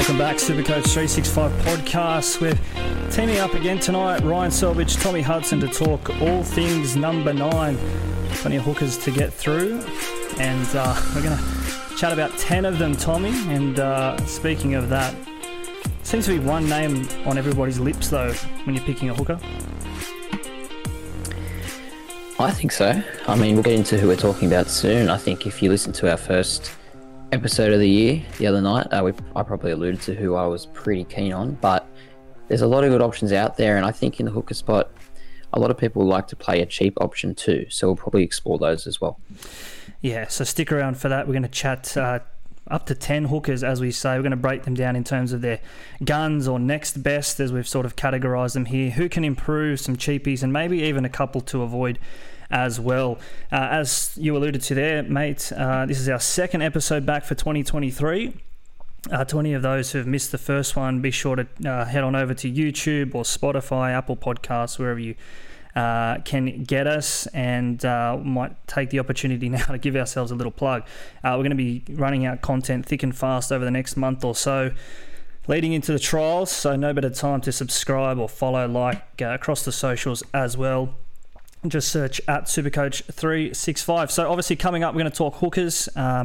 Welcome back, Supercoach 365 podcast. We're teaming up again tonight. Ryan Selvage, Tommy Hudson to talk all things number nine. Plenty of hookers to get through, and uh, we're going to chat about 10 of them, Tommy. And uh, speaking of that, seems to be one name on everybody's lips, though, when you're picking a hooker. I think so. I mean, we'll get into who we're talking about soon. I think if you listen to our first episode of the year the other night, uh, we, I probably alluded to who I was pretty keen on, but there's a lot of good options out there, and I think in the hooker spot, a lot of people like to play a cheap option too, so we'll probably explore those as well. Yeah, so stick around for that. We're going to chat uh, up to 10 hookers, as we say. We're going to break them down in terms of their guns or next best, as we've sort of categorised them here. Who can improve, some cheapies, and maybe even a couple to avoid as well. Uh, as you alluded to there, mate, uh, this is our second episode back for 2023. Uh, to any of those who have missed the first one, be sure to uh, head on over to YouTube or Spotify, Apple Podcasts, wherever you uh, can get us, and uh, might take the opportunity now to give ourselves a little plug. Uh, we're going to be running out content thick and fast over the next month or so. Leading into the trials, so no better time to subscribe or follow, like uh, across the socials as well just search at Supercoach365. So, obviously, coming up, we're going to talk hookers. Uh,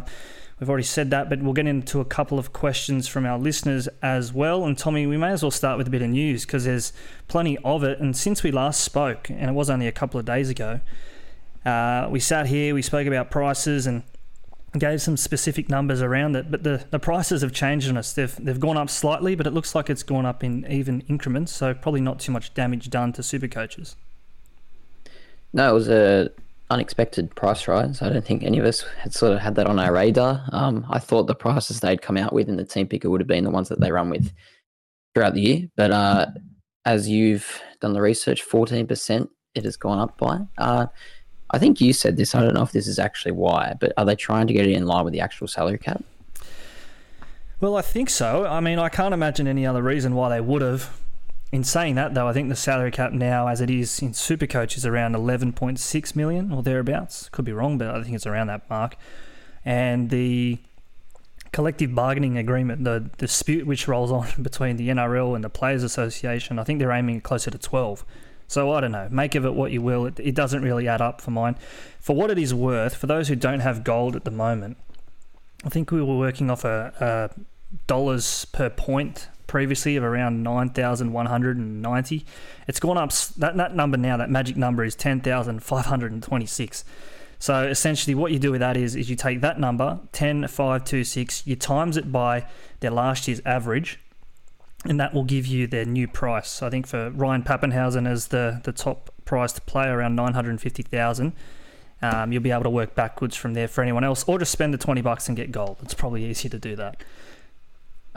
we've already said that, but we'll get into a couple of questions from our listeners as well. And, Tommy, we may as well start with a bit of news because there's plenty of it. And since we last spoke, and it was only a couple of days ago, uh, we sat here, we spoke about prices and gave some specific numbers around it, but the, the prices have changed on us. They've they've gone up slightly, but it looks like it's gone up in even increments, so probably not too much damage done to super coaches. No, it was a unexpected price rise. I don't think any of us had sort of had that on our radar. Um, I thought the prices they'd come out with in the team picker would have been the ones that they run with throughout the year. But uh, as you've done the research, fourteen percent it has gone up by. Uh, I think you said this. I don't know if this is actually why, but are they trying to get it in line with the actual salary cap? Well, I think so. I mean, I can't imagine any other reason why they would have. In saying that, though, I think the salary cap now, as it is in Supercoach, is around 11.6 million or thereabouts. Could be wrong, but I think it's around that mark. And the collective bargaining agreement, the dispute which rolls on between the NRL and the Players Association, I think they're aiming closer to 12. So I don't know. Make of it what you will. It, it doesn't really add up for mine. For what it is worth, for those who don't have gold at the moment, I think we were working off a, a dollars per point previously of around 9,190. It's gone up, that, that number now, that magic number is 10,526. So essentially, what you do with that is, is you take that number, 10,526, you times it by their last year's average, and that will give you their new price. I think for Ryan Papenhuyzen as the, the top priced player around nine hundred and fifty thousand. Um, you'll be able to work backwards from there for anyone else, or just spend the twenty bucks and get gold. It's probably easier to do that.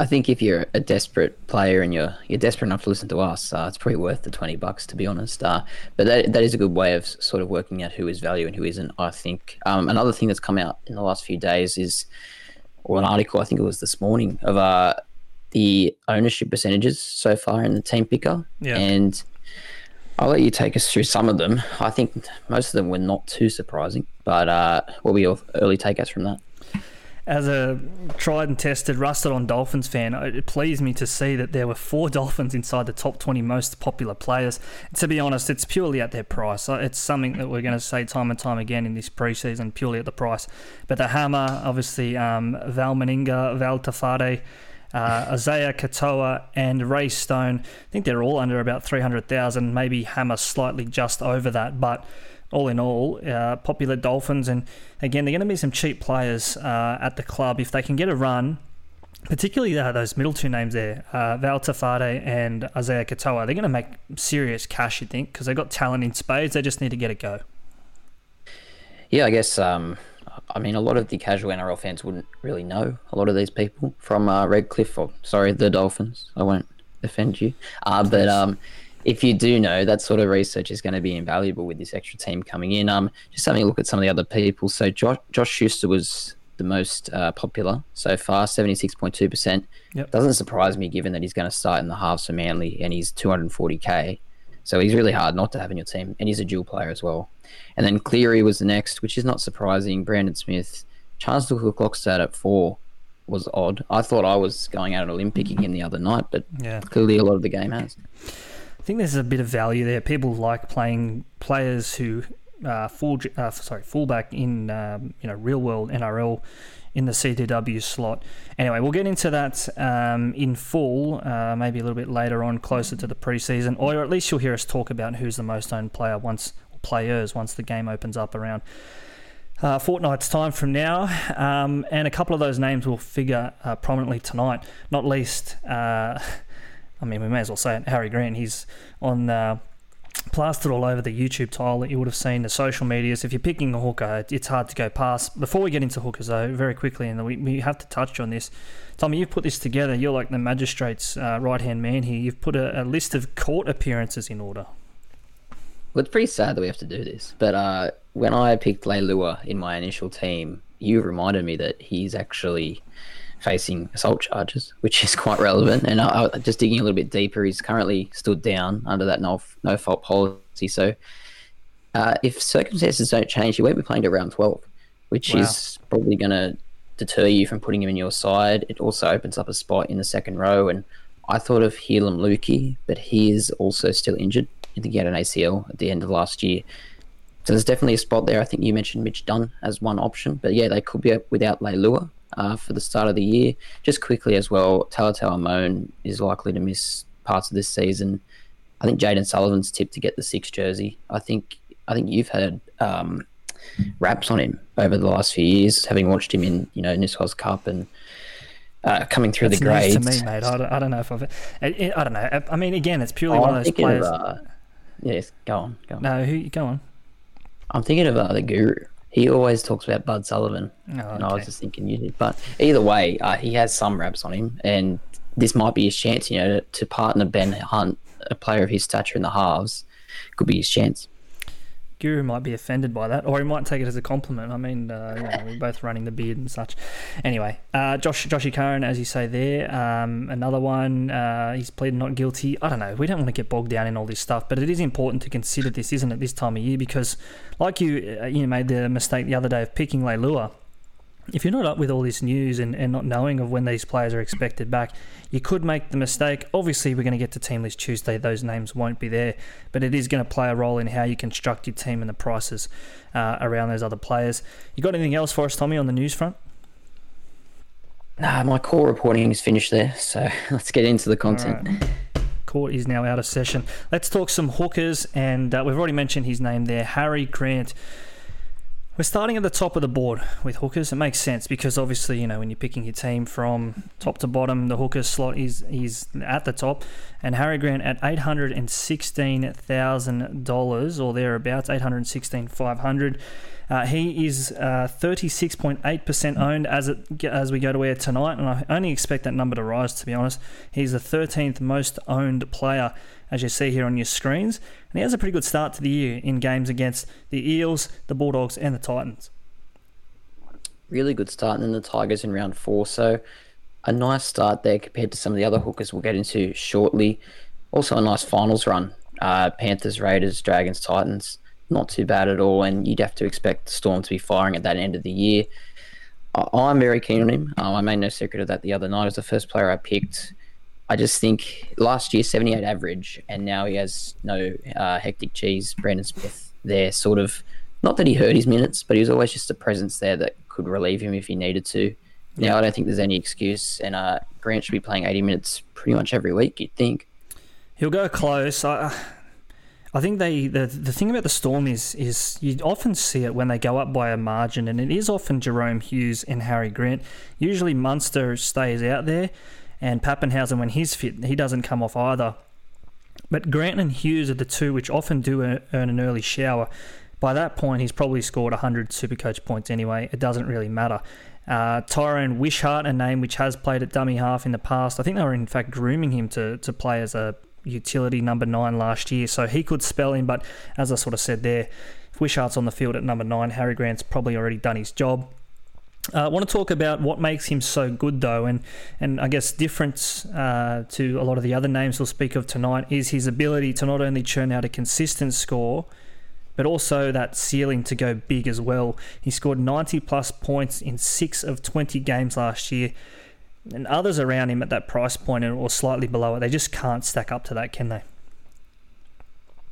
I think if you're a desperate player and you're you're desperate enough to listen to us, uh, it's probably worth the twenty bucks to be honest. Uh, but that that is a good way of sort of working out who is value and who isn't. I think um, another thing that's come out in the last few days is, or an article I think it was this morning of uh, the ownership percentages so far in the team picker, Yeah. and I'll let you take us through some of them. I think most of them were not too surprising, but uh, what were your early takeouts from that? As a tried and tested, rusted on Dolphins fan, it pleased me to see that there were four Dolphins inside the top 20 most popular players. To be honest, it's purely at their price. Uh, It's something that we're going to say time and time again in this preseason, purely at the price. But the Hammer, obviously, um, Val Meninga, Val Tafade, uh, Isaiya Katoa, and Ray Stone. I think they're all under about 300,000, maybe Hammer slightly just over that. But all in all, uh, popular Dolphins. And again, they're going to be some cheap players uh, at the club if they can get a run. Particularly uh, those middle two names there, uh, Val Tafade and Isaiya Katoa. They're going to make serious cash, you think, because they've got talent in spades. They just need to get it go. Yeah, I guess. Um, I mean, a lot of the casual NRL fans wouldn't really know a lot of these people from uh, Redcliffe or sorry, the Dolphins. I won't offend you, uh, but um, if you do know, that sort of research is going to be invaluable with this extra team coming in. Um, just having a look at some of the other people. So Josh, Josh Schuster was the most uh, popular so far, seventy six point two percent. Doesn't surprise me given that he's going to start in the halves for Manly and he's two hundred forty k. So he's really hard not to have in your team, and he's a dual player as well. And then Cleary was the next, which is not surprising. Brandon Smith, Charles Cooklockstad at four was odd. I thought I was going out on Olympic again the other night, but Yeah. clearly a lot of the game has. Think there's a bit of value there. People like playing players who uh, full uh, sorry fullback in um, you know real world NRL in the CTW slot. Anyway, we'll get into that um, in full, uh, maybe a little bit later on, closer to the preseason, or at least you'll hear us talk about who's the most owned player once players once the game opens up around uh, fortnight's time from now, um, and a couple of those names will figure uh, prominently tonight. Not least, uh, I mean, we may as well say it. Harry Grant. He's on uh, plastered all over the YouTube tile that you would have seen, the social medias. If you're picking a hooker, it's hard to go past. Before we get into hookers, though, very quickly, and we, we have to touch on this. Tommy, you've put this together. You're like the magistrate's uh, right hand man here. You've put a, a list of court appearances in order. Well, it's pretty sad that we have to do this, but uh, when I picked Leilua in my initial team, you reminded me that he's actually facing assault charges, which is quite relevant. And I, I, just digging a little bit deeper, he's currently stood down under that no no fault policy. So uh, if circumstances don't change, he won't be playing to round twelve, which Wow. is probably going to deter you from putting him in your side. It also opens up a spot in the second row. And I thought of Heilum Luki, but he is also still injured. I think he had an ACL at the end of last year. So there's definitely a spot there. I think you mentioned Mitch Dunn as one option, but yeah, they could be without Leilua uh, for the start of the year. Just quickly as well, Talatau Amone is likely to miss parts of this season. I think Jayden Sullivan's tipped to get the six jersey. I think I think you've had um, raps on him over the last few years, having watched him in you know New South Cup and uh, coming through It's the grades. to me, mate. I don't, I don't know if I've. I, I don't know. I mean, again, it's purely Oh, one I'm of those players. of uh, yes, go on, go on. no, who? Go on. I'm thinking of uh, the Guru. He always talks about Bud Sullivan, Oh, and I was just thinking you did. But either way, uh, he has some raps on him, and this might be his chance. You know, to, to partner Ben Hunt, a player of his stature in the halves, could be his chance. Guru might be offended by that, or he might take it as a compliment. I mean, uh, you know, we're both running the beard and such. Anyway, uh, Josh, Joshy Curran, as you say there, um, another one. Uh, he's pleaded not guilty. I don't know. We don't want to get bogged down in all this stuff, but it is important to consider this, isn't it, this time of year? Because, like you, uh, you made the mistake the other day of picking Leilua. If you're not up with all this news and, and not knowing of when these players are expected back, you could make the mistake. Obviously, we're going to get to team list Tuesday; those names won't be there, but it is going to play a role in how you construct your team and the prices uh, around those other players. You got anything else for us, Tommy, on the news front? Nah, my core reporting is finished there, so let's get into the content. Court is now out of session. Let's talk some hookers, and uh, we've already mentioned his name there, Harry Grant. We're starting at the top of the board with hookers. It makes sense because obviously, you know, when you're picking your team from top to bottom, the hooker slot is is at the top. And Harry Grant at eight hundred and sixteen thousand dollars or thereabouts, eight hundred sixteen five hundred. Uh, he is uh, 36.8% owned as it as we go to air tonight, and I only expect that number to rise. To be honest, he's the 13th most owned player, as you see here on your screens, and he has a pretty good start to the year in games against the Eels, the Bulldogs, and the Titans. Really good start, and then the Tigers in round four. So a nice start there compared to some of the other hookers we'll get into shortly. Also a nice finals run. Uh, Panthers, Raiders, Dragons, Titans not too bad at all, and you'd have to expect the Storm to be firing at that end of the year. I'm very keen on him. Um, I made no secret of that the other night. as the first player I picked. I just think last year 78 average, and now he has no uh, hectic cheese. Brandon Smith there, sort of. Not that he hurt his minutes, but he was always just a presence there that could relieve him if he needed to. Now I don't think there's any excuse, and uh, Grant should be playing 80 minutes pretty much every week. You'd think. He'll go close. I, I think they the the thing about the Storm is is you often see it when they go up by a margin, and it is often Jahrome Hughes and Harry Grant. Usually Munster stays out there, and Papenhuyzen when he's fit, he doesn't come off either. But Grant and Hughes are the two which often do earn an early shower. By that point, he's probably scored 100 Supercoach points anyway. It doesn't really matter. Uh, Tyran Wishart, a name which has played at dummy half in the past. I think they were in fact grooming him to, to play as a utility number nine last year, so he could spell him. But as I sort of said there, if Wishart's on the field at number nine, Harry Grant's probably already done his job. Uh, I want to talk about what makes him so good, though, and and I guess difference uh, to a lot of the other names we'll speak of tonight is his ability to not only churn out a consistent score, but also that ceiling to go big as well. He scored 90 plus points in six of 20 games last year and others around him at that price point or slightly below it, they just can't stack up to that, can they?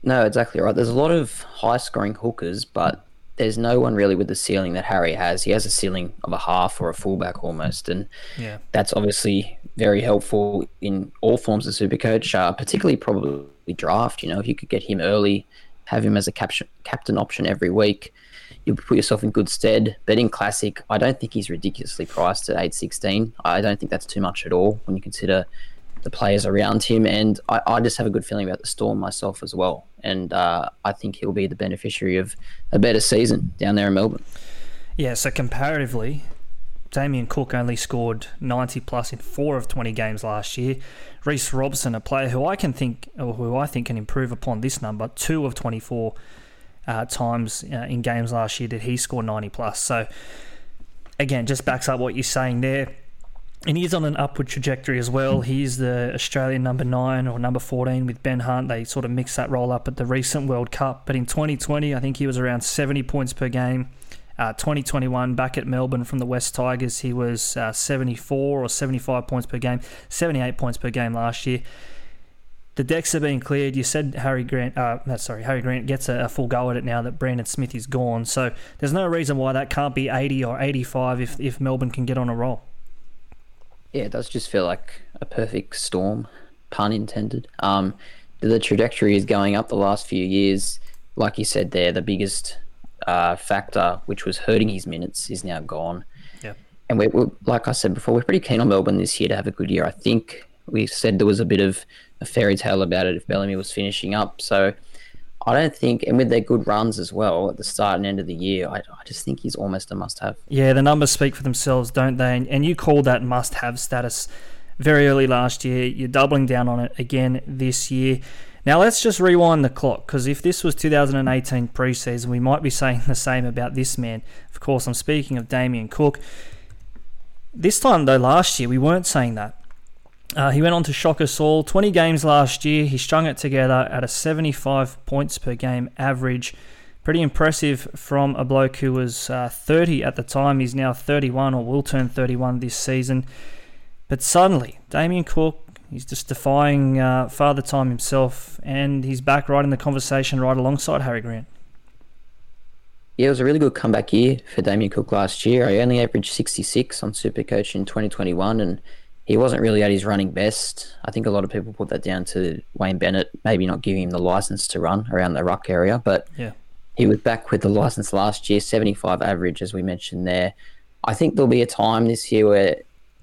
No, exactly right. There's a lot of high scoring hookers, but there's no one really with the ceiling that Harry has. He has a ceiling of a half or a fullback almost, and yeah. that's obviously very helpful in all forms of super coach, uh, particularly probably draft. You know, if you could get him early, have him as a caption, captain option every week, you'll put yourself in good stead. But in classic, I don't think he's ridiculously priced at eight sixteen. I don't think that's too much at all when you consider the players around him. And I, I just have a good feeling about the Storm myself as well. And uh, I think he'll be the beneficiary of a better season down there in Melbourne. Yeah. So comparatively. Damien Cook only scored 90 plus in four of 20 games last year. Reece Robson, a player who I can think, or who I think can improve upon this number, two of 24 uh, times uh, in games last year did he score 90 plus. So again, just backs up what you're saying there. And he's on an upward trajectory as well. He's the Australian number nine or number 14 with Ben Hunt. They sort of mixed that role up at the recent World Cup. But in 2020, I think he was around 70 points per game. Uh, 2021, back at Melbourne from the West Tigers, he was uh, 74 or 75 points per game, 78 points per game last year the decks are being cleared. You said Harry Grant, uh, sorry, Harry Grant gets a, a, full go at it now that Brandon Smith is gone. So there's no reason why that can't be 80 or 85 if, if Melbourne can get on a roll. Yeah, it does just feel like a perfect storm, pun intended. Um, the trajectory is going up the last few years. Like you said there, the biggest uh, factor, which was hurting his minutes, is now gone. Yeah. And we're, we're, like I said before, we're pretty keen on Melbourne this year to have a good year. I think we said there was a bit of a fairy tale about it if Bellamy was finishing up. So I don't think, and with their good runs as well at the start and end of the year, I, I just think he's almost a must have. Yeah, the numbers speak for themselves, don't they? And, and you called that must have status very early last year. You're doubling down on it again this year. Now let's just rewind the clock because if this was 2018 preseason, we might be saying the same about this man. Of course, I'm speaking of Damien Cook. This time, though, last year, we weren't saying that. Uh, he went on to shock us all. 20 games last year. He strung it together at a 75 points per game average. Pretty impressive from a bloke who was uh, 30 at the time. He's now 31 or will turn 31 this season. But suddenly, Damien Cook, he's just defying uh, father time himself, and he's back right in the conversation right alongside Harry Grant. Yeah, it was a really good comeback year for Damien Cook last year. I only averaged 66 on Supercoach in 2021, and he wasn't really at his running best. I think a lot of people put that down to Wayne Bennett maybe not giving him the license to run around the ruck area, but yeah. He was back with the license last year, 75 average, as we mentioned there. I think there'll be a time this year where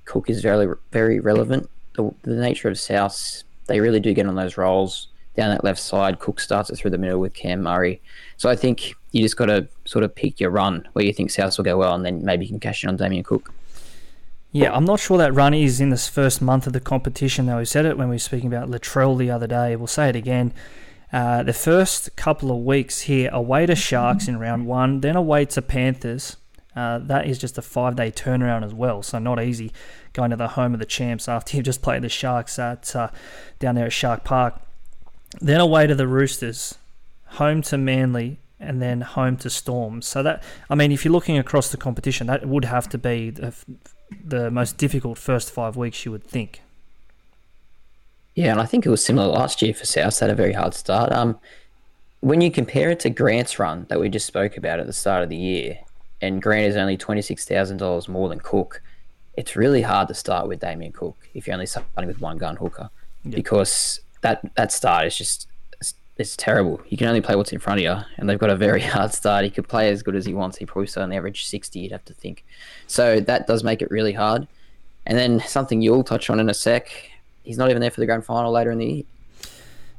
Cook is very, very relevant. The, the nature of South, they really do get on those rolls down that left side. Cook starts it through the middle with Cam Murray. So I think you just got to sort of pick your run where you think South will go well, and then maybe you can cash in on Damien Cook. Yeah, I'm not sure that run is in this first month of the competition, though. We said it when we were speaking about Latrell the other day. We'll say it again. Uh, the first couple of weeks here, away to Sharks in round one, then away to Panthers. Uh, that is just a five day turnaround as well, so not easy going to the home of the champs after you've just played the Sharks at uh, down there at Shark Park. Then away to the Roosters, home to Manly, and then home to Storm. So that, I mean, if you're looking across the competition, that would have to be the the most difficult first five weeks, you would think. Yeah, and I think it was similar last year for South. They had a very hard start. Um, when you compare it to Grant's run that we just spoke about at the start of the year, and Grant is only twenty six thousand dollars more than Cook, it's really hard to start with Damien Cook if you're only starting with one gun hooker, yep. because that that start is just it's terrible. You can only play what's in front of you, and they've got a very hard start. He could play as good as he wants. He probably still on average 60, you'd have to think. So that does make it really hard. And then something you'll touch on in a sec, he's not even there for the grand final later in the year.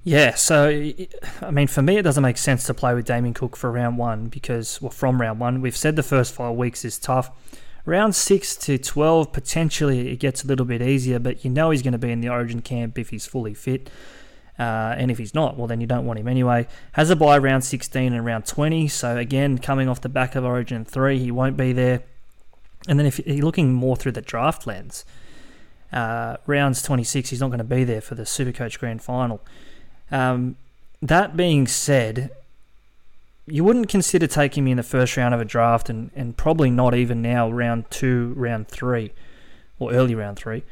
Yeah, so I mean, for me, it doesn't make sense to play with Damien Cook for round one because, well, from round one, we've said the first five weeks is tough. Round six to 12, potentially it gets a little bit easier, but you know he's going to be in the origin camp if he's fully fit. Uh, and if he's not, well, then you don't want him anyway. Has a buy round 16 and round 20. So, again, coming off the back of Origin 3, he won't be there. And then if you're looking more through the draft lens, uh, rounds 26, he's not going to be there for the Supercoach Grand Final. Um, that being said, you wouldn't consider taking me in the first round of a draft, and, and probably not even now, round two, round three, or early round three.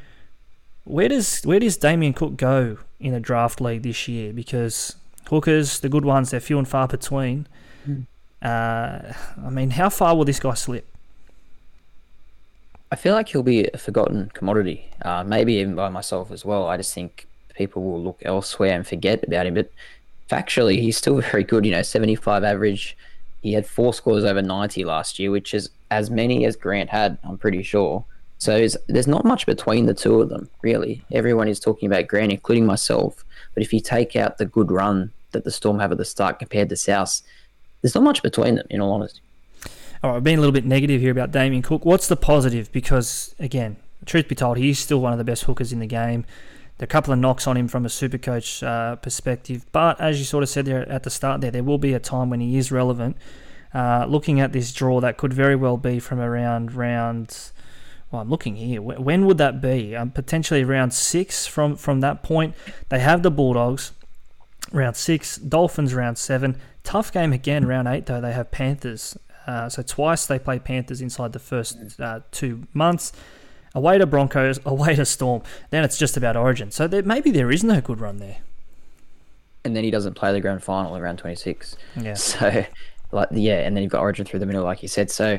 Where does where does Damien Cook go in a draft league this year? Because hookers, the good ones, they're few and far between. Mm. Uh, I mean, how far will this guy slip? I feel like he'll be a forgotten commodity, uh, maybe even by myself as well. I just think people will look elsewhere and forget about him. But factually, he's still very good. You know, 75 average. He had four scores over 90 last year, which is as many as Grant had, I'm pretty sure. So there's not much between the two of them, really. Everyone is talking about Grant, including myself. But if you take out the good run that the Storm have at the start compared to South, there's not much between them, in all honesty. All right, being a little bit negative here about Damien Cook. What's the positive? Because, again, truth be told, he's still one of the best hookers in the game. There are a couple of knocks on him from a super coach uh, perspective. But as you sort of said there at the start there, there will be a time when he is relevant. Uh, looking at this draw, that could very well be from around round well, I'm looking here. When would that be? Um, potentially around six from, from that point. They have the Bulldogs, round six. Dolphins, round seven. Tough game again, round eight, though. They have Panthers. Uh, so twice they play Panthers inside the first uh, two months. Away to Broncos, away to Storm. Then it's just about Origin. So there, maybe there is no good run there. And then he doesn't play the grand final around 26. Yeah. So, like, yeah, and then you've got Origin through the middle, like you said. So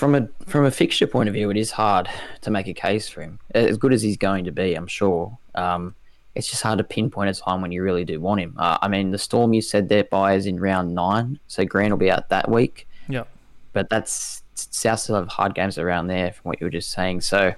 from a from a fixture point of view, it is hard to make a case for him. As good as he's going to be, I'm sure. Um, it's just hard to pinpoint a time when you really do want him. Uh, I mean, the Storm you said their buyers in round nine, so Grant will be out that week. Yeah, but that's South still have hard games around there, from what you were just saying. So,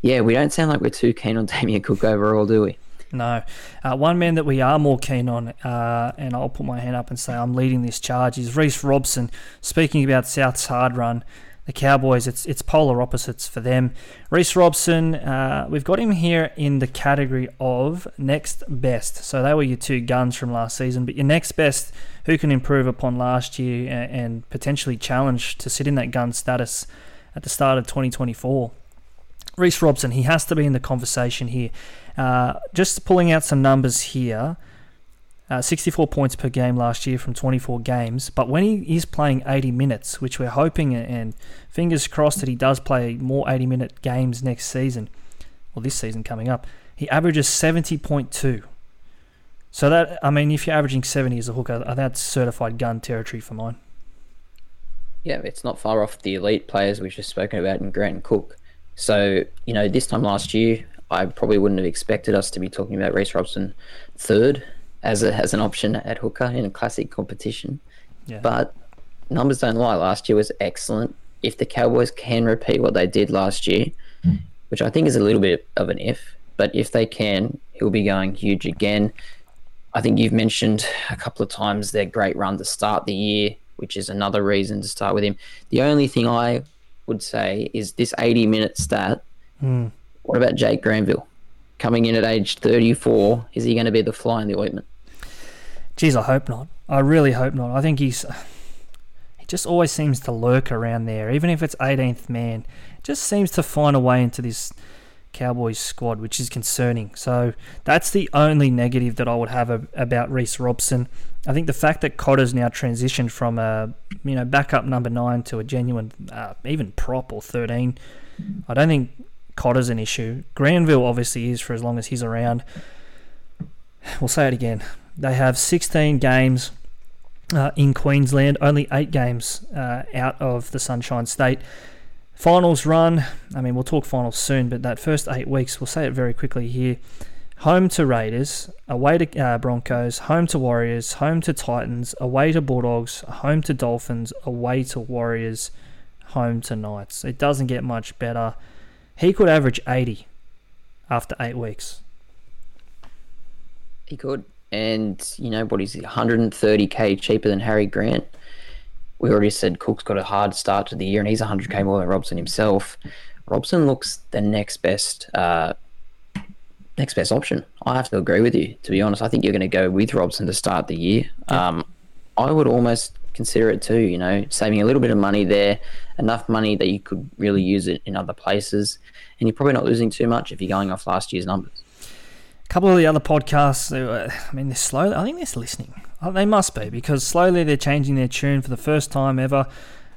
yeah, we don't sound like we're too keen on Damien Cook overall, do we? No. Uh, one man that we are more keen on, uh, and I'll put my hand up and say I'm leading this charge, is Reece Robson. Speaking about South's hard run, the Cowboys, it's it's polar opposites for them. Reece Robson, uh, we've got him here in the category of next best. So they were your two guns from last season, but your next best, who can improve upon last year and, and potentially challenge to sit in that gun status at the start of 2024. Reece Robson, he has to be in the conversation here. Uh, just pulling out some numbers here. Uh, 64 points per game last year from 24 games. But when he is playing 80 minutes, which we're hoping and fingers crossed that he does play more 80 minute games next season, or this season coming up, he averages 70.2. So that I mean, if you're averaging 70 as a hooker, uh, that's certified gun territory for mine. Yeah, it's not far off the elite players we've just spoken about in Grant and Cook. So you know, this time last year, I probably wouldn't have expected us to be talking about Reece Robson third as a, as an option at hooker in a classic competition. Yeah. But numbers don't lie. Last year was excellent. If the Cowboys can repeat what they did last year, which I think is a little bit of an if, but if they can, he'll be going huge again. I think you've mentioned a couple of times their great run to start the year, which is another reason to start with him. The only thing I would say is this 80 minute stat. Hmm. What about Jake Granville? Coming in at age 34, is he going to be the fly in the ointment? Geez, I hope not. I really hope not. I think he's. He just always seems to lurk around there, even if it's 18th man. Just seems to find a way into this Cowboys squad, which is concerning. So that's the only negative that I would have a, about Reece Robson. I think the fact that Cotter's now transitioned from a you know backup number nine to a genuine uh, even prop or 13. I don't think Cotter's an issue. Granville obviously is for as long as he's around. We'll say it again. They have 16 games uh, in Queensland, only eight games uh, out of the Sunshine State. Finals run, I mean, we'll talk finals soon, but that first eight weeks, we'll say it very quickly here. Home to Raiders, away to uh, Broncos, home to Warriors, home to Titans, away to Bulldogs, home to Dolphins, away to Warriors, home to Knights. It doesn't get much better. He could average 80 after eight weeks. He could. And, you know, what is he, 130k cheaper than Harry Grant? We already said Cook's got a hard start to the year and he's 100k more than Robson himself. Robson looks the next best uh, next best option. I have to agree with you, to be honest. I think you're going to go with Robson to start the year. Um, I would almost consider it too, you know, saving a little bit of money there, enough money that you could really use it in other places. And you're probably not losing too much if you're going off last year's numbers. A couple of the other podcasts, were- I mean, they're slow. I think they're listening. Oh, They must be because slowly they're changing their tune for the first time ever.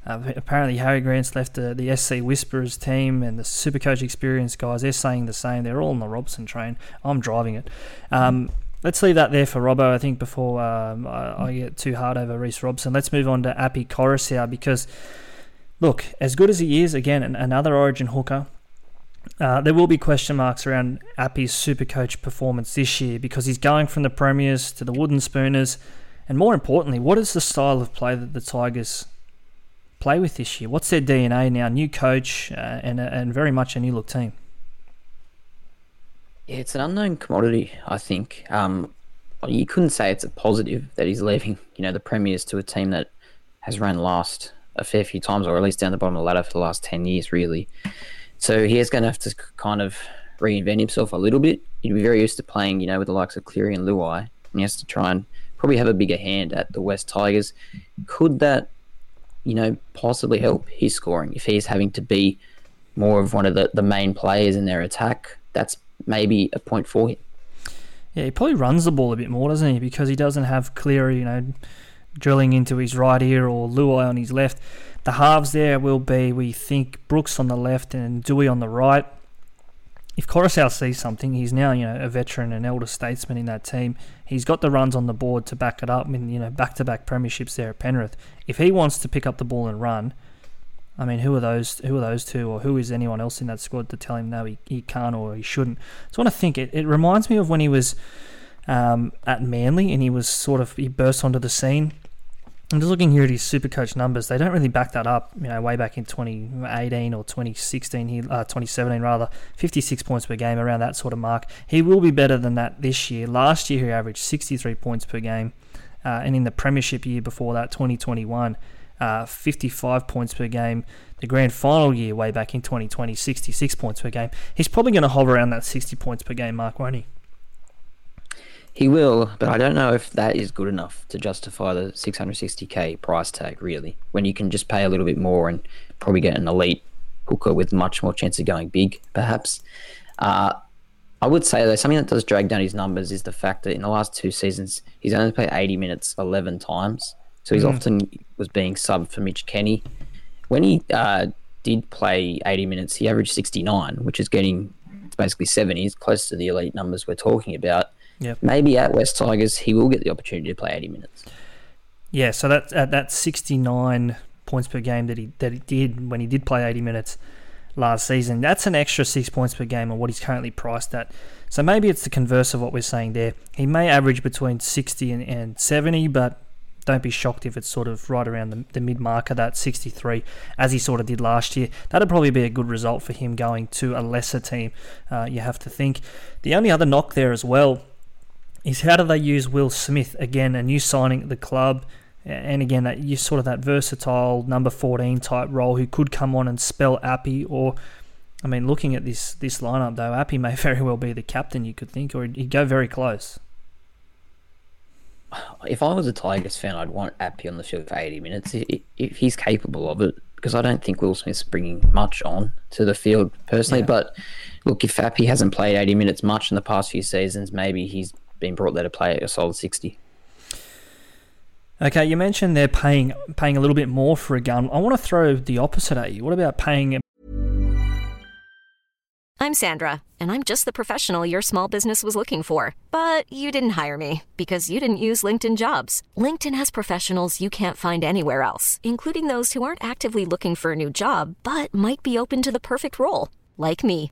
Uh, apparently, Harry Grant's left the, the SC Whisperers team and the Supercoach Experience guys. They're saying the same. They're all on the Robson train. I'm driving it. Um, let's leave that there for Robbo. I think before um, I, I get too hard over Reece Robson. Let's move on to Api Koroisau because look, as good as he is, again, an- another Origin hooker. Uh, there will be question marks around Api's Supercoach performance this year because he's going from the Premiers to the Wooden Spooners, and more importantly, what is the style of play that the Tigers play with this year? What's their DNA now? New coach uh, and and very much a new look team. Yeah, it's an unknown commodity, I think. Um, you couldn't say it's a positive that he's leaving, you know, the premiers to a team that has run last a fair few times, or at least down the bottom of the ladder for the last 10 years, really. So he is going to have to kind of reinvent himself a little bit. He'd be very used to playing, you know, with the likes of Cleary and Luai, and he has to try and probably have a bigger hand at the West Tigers. Could that, you know, possibly help his scoring if he's having to be more of one of the, the main players in their attack? That's maybe a point for him. Yeah, he probably runs the ball a bit more, doesn't he? Because he doesn't have Cleary, you know, drilling into his right ear or Luai on his left. The halves there will be, we think, Brooks on the left and Doueihi on the right. If Koroisau sees something, he's now, you know, a veteran and elder statesman in that team. He's got the runs on the board to back it up in, you know, back-to-back premierships there at Penrith. If he wants to pick up the ball and run, I mean, who are those? Who are those two, or who is anyone else in that squad to tell him no, he, he can't or he shouldn't? So I want to think. It, it reminds me of when he was um, at Manly and he was sort of he burst onto the scene. I'm just looking here at his Supercoach numbers. They don't really back that up. You know, way back in 2018 or 2016, he uh, 2017 rather, 56 points per game, around that sort of mark. He will be better than that this year. Last year he averaged 63 points per game, uh, and in the Premiership year before that, 2021, uh, 55 points per game. The grand final year, way back in 2020, 66 points per game. He's probably going to hover around that 60 points per game mark, won't he? He will, but I don't know if that is good enough to justify the 660k price tag, really, when you can just pay a little bit more and probably get an elite hooker with much more chance of going big, perhaps. Uh, I would say, though, something that does drag down his numbers is the fact that in the last two seasons, he's only played 80 minutes 11 times. So he's often was being subbed for Mitch Kenny. When he uh, did play 80 minutes, he averaged 69, which is getting it's basically 70. He's close to the elite numbers we're talking about. Yep. Maybe at West Tigers, he will get the opportunity to play 80 minutes. Yeah, so that at that 69 points per game that he that he did when he did play 80 minutes last season, that's an extra six points per game on what he's currently priced at. So maybe it's the converse of what we're saying there. He may average between 60 and, and 70, but don't be shocked if it's sort of right around the, the mid marker, that 63, as he sort of did last year. That'd probably be a good result for him going to a lesser team, uh, you have to think. The only other knock there as well is how do they use Will Smith? Again, a new signing at the club. And again, that you sort of that versatile number 14 type role who could come on and spell Api or I mean, looking at this this lineup though, Api may very well be the captain. You could think, or he'd go very close. If I was a Tigers fan, I'd want Api on the field for 80 minutes if he's capable of it. Because I don't think Will Smith's bringing much on to the field personally. Yeah. But look, if Api hasn't played 80 minutes much in the past few seasons, maybe he's been brought there to play a solid 60. Okay, you mentioned they're paying paying a little bit more for a gun. I want to throw the opposite at you. What about paying? I'm Sandra, and I'm just the professional your small business was looking for. But you didn't hire me because you didn't use LinkedIn Jobs. LinkedIn has professionals you can't find anywhere else, including those who aren't actively looking for a new job but might be open to the perfect role, like me.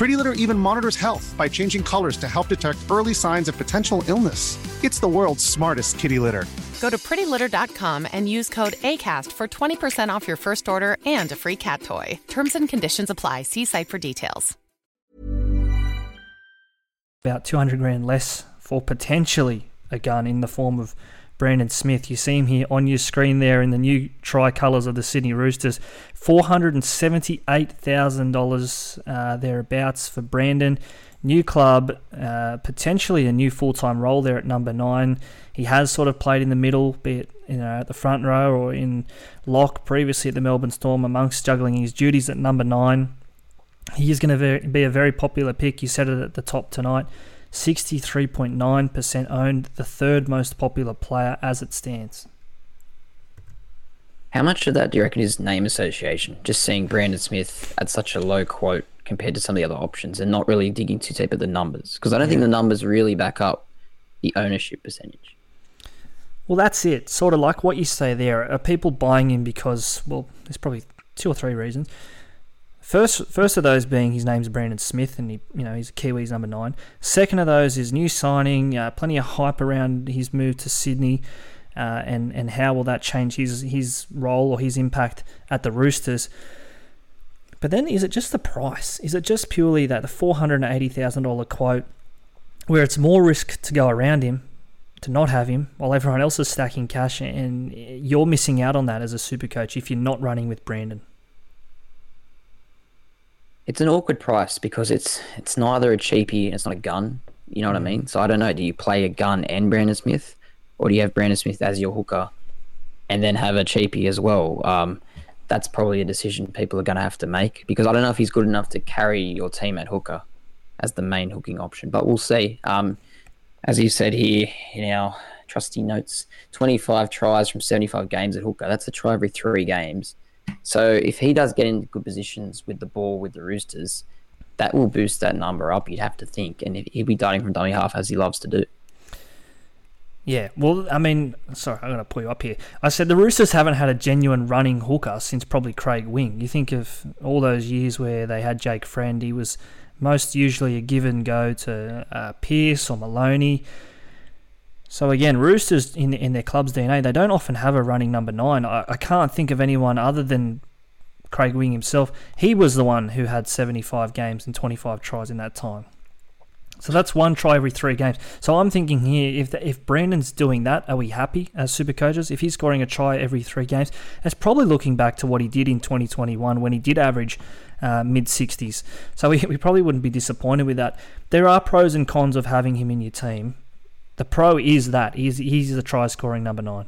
Pretty Litter even monitors health by changing colors to help detect early signs of potential illness. It's the world's smartest kitty litter. Go to prettylitter.com and use code ACAST for 20% off your first order and a free cat toy. Terms and conditions apply. See site for details. About 200 grand less for potentially a gun in the form of Brandon Smith. You see him here on your screen there in the new tricolours of the Sydney Roosters. $478,000 uh, thereabouts for Brandon. New club, uh, potentially a new full time role there at number nine. He has sort of played in the middle, be it you know, at the front row or in lock previously at the Melbourne Storm, amongst juggling his duties at number nine. He is going to be a very popular pick. You said it at the top tonight. 63.9% owned, the third most popular player as it stands. How much of that do you reckon is name association? Just seeing Brandon Smith at such a low quote compared to some of the other options and not really digging too deep at the numbers? Because I don't think the numbers really back up the ownership percentage. Well, that's it. Sort of like what you say there. Are people buying him because, well, there's probably two or three reasons. First, first of those being his name's Brandon Smith, and he, you know, he's Kiwis number nine. Second of those is new signing, uh, plenty of hype around his move to Sydney, uh, and and how will that change his his role or his impact at the Roosters. But then, is it just the price? Is it just purely that the four hundred and eighty thousand dollar quote, where it's more risk to go around him, to not have him, while everyone else is stacking cash, and you're missing out on that as a super coach if you're not running with Brandon it's an awkward price because it's it's neither a cheapie and it's not a gun. You know what I mm. mean? So I don't know. Do you play a gun and Brandon Smith, or do you have Brandon Smith as your hooker, and then have a cheapie as well? Um, that's probably a decision people are going to have to make because I don't know if he's good enough to carry your team at hooker as the main hooking option, but we'll see. Um, as you said here in our trusty notes, 25 tries from 75 games at hooker. That's a try every three games. So if he does get into good positions with the ball with the Roosters, that will boost that number up. You'd have to think, and he'll be darting from dummy half as he loves to do. Yeah, well, I mean, sorry, I'm going to pull you up here. I said the Roosters haven't had a genuine running hooker since probably Craig Wing. You think of all those years where they had Jake Friend, he was most usually a give and go to uh, Pearce or Maloney. So again, Roosters in in their club's DNA, they don't often have a running number nine. I, I can't think of anyone other than Craig Wing himself. He was the one who had 75 games and 25 tries in that time. So that's one try every three games. So I'm thinking here, if the, if Brandon's doing that, are we happy as super coaches? If he's scoring a try every three games, that's probably looking back to what he did in 2021 when he did average uh, mid 60s. So we, we probably wouldn't be disappointed with that. There are pros and cons of having him in your team. The pro is that he's he's the try scoring number nine.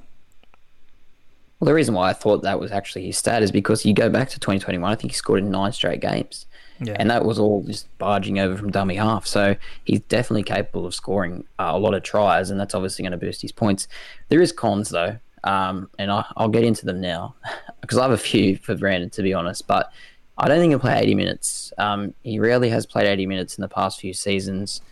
Well, the reason why I thought that was actually his stat is because you go back to 2021. I think he scored in nine straight games, yeah. and that was all just barging over from dummy half. So he's definitely capable of scoring uh, a lot of tries, and that's obviously going to boost his points. There is cons though. um, and I, will get into them now because I have a few for Brandon, to be honest. But I don't think he'll play 80 minutes. Um, he rarely has played 80 minutes in the past few seasons.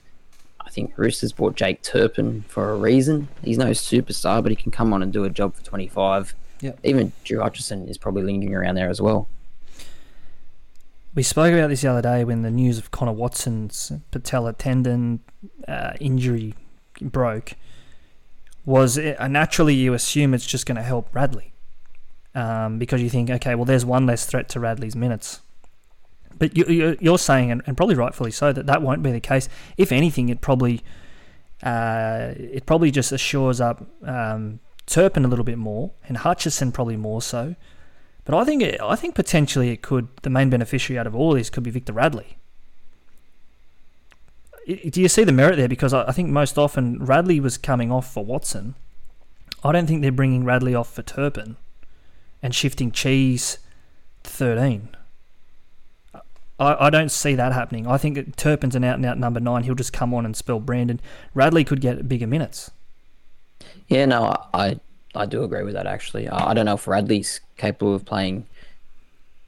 I think Roosters bought Jake Turpin for a reason. He's no superstar, but he can come on and do a job for 25. Yep. Even Drew Hutchison is probably lingering around there as well. We spoke about this the other day when the news of Connor Watson's patella tendon uh, injury broke. Was it, uh, naturally you assume it's just going to help Radley um, because you think, okay, well, there's one less threat to Radley's minutes. But you, you're saying, and probably rightfully so, that that won't be the case. If anything, it probably uh, it probably just assures up um, Turpin a little bit more, and Hutchison probably more so. But I think it, I think potentially it could the main beneficiary out of all this could be Victor Radley. Do you see the merit there? Because I think most often Radley was coming off for Watson. I don't think they're bringing Radley off for Turpin and shifting Cheese to 13. I, I don't see that happening. I think Turpin's an out and out number nine. He'll just come on and spell Brandon. Radley could get bigger minutes. Yeah, no, I I do agree with that actually. I don't know if Radley's capable of playing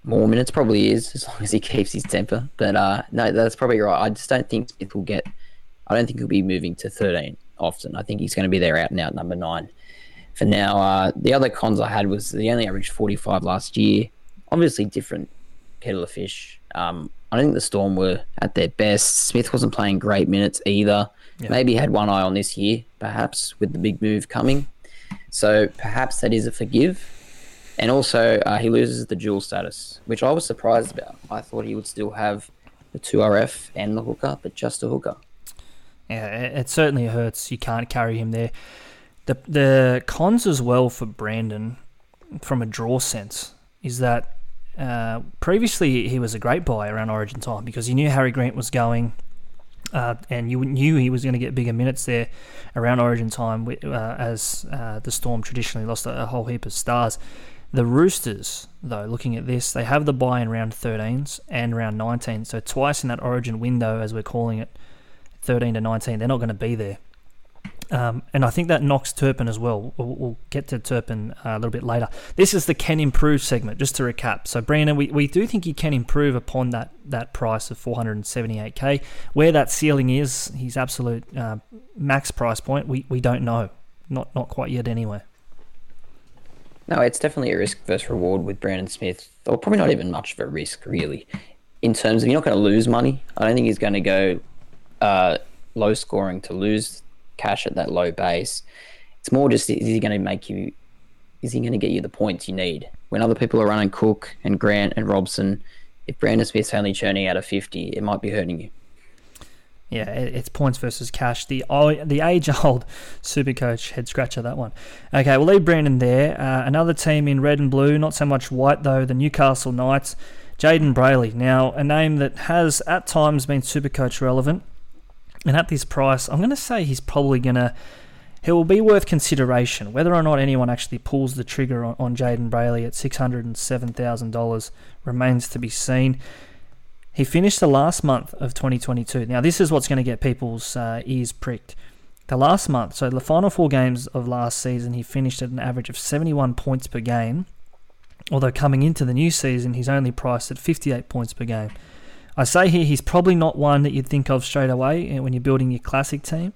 more minutes. Probably is as long as he keeps his temper. But uh, no, that's probably right. I just don't think Smith will get. I don't think he'll be moving to 13 often. I think he's going to be there out and out number nine for now. Uh, the other cons I had was the only averaged 45 last year. Obviously, different kettle of fish. Um, I don't think the Storm were at their best. Smith wasn't playing great minutes either. Yeah. Maybe had one eye on this year, perhaps with the big move coming. So perhaps that is a forgive. And also, uh, he loses the dual status, which I was surprised about. I thought he would still have the 2RF and the hooker, but just a hooker. Yeah, it certainly hurts. You can't carry him there. The the cons as well for Brandon, from a draw sense, is that uh, previously he was a great buy around Origin time because you knew Harry Grant was going. Uh, and you knew he was going to get bigger minutes there around Origin time, uh, as uh, the Storm traditionally lost a, a, whole heap of stars. The Roosters, though, looking at this, they have the buy in round 13s and round 19, so twice in that Origin window, as we're calling it, 13 to 19, they're not going to be there. Um, and I think that knocks Turpin as well. We'll, we'll get to Turpin uh, a little bit later. This is the can improve segment, just to recap. So, Brandon, we, we do think he can improve upon that, that price of 478k. Where that ceiling is, his absolute uh, max price point, we, we don't know. Not, not quite yet, anyway. No, it's definitely a risk versus reward with Brandon Smith, or probably not even much of a risk, really. In terms of you're not going to lose money, I don't think he's going to go uh, low scoring to lose cash at that low base. It's more just is he going to make you, is he going to get you the points you need? When other people are running Cook and Grant and Robson, if Brandon Smith's only churning out of 50, it might be hurting you. Yeah, it's points versus cash. The the age old super coach head scratcher that one. Okay, we'll leave Brandon there. Uh, another team in red and blue, not so much white though. The Newcastle Knights, Jayden Brailey. Now a name that has at times been super coach relevant. And at this price, I'm going to say he's probably going to. He will be worth consideration. Whether or not anyone actually pulls the trigger on, on Jayden Brailey at $607,000 remains to be seen. He finished the last month of 2022. Now, this is what's going to get people's uh, ears pricked. The last month, so the final four games of last season, he finished at an average of 71 points per game. Although coming into the new season, he's only priced at 58 points per game. I say here he's probably not one that you'd think of straight away eh, when you're building your classic team.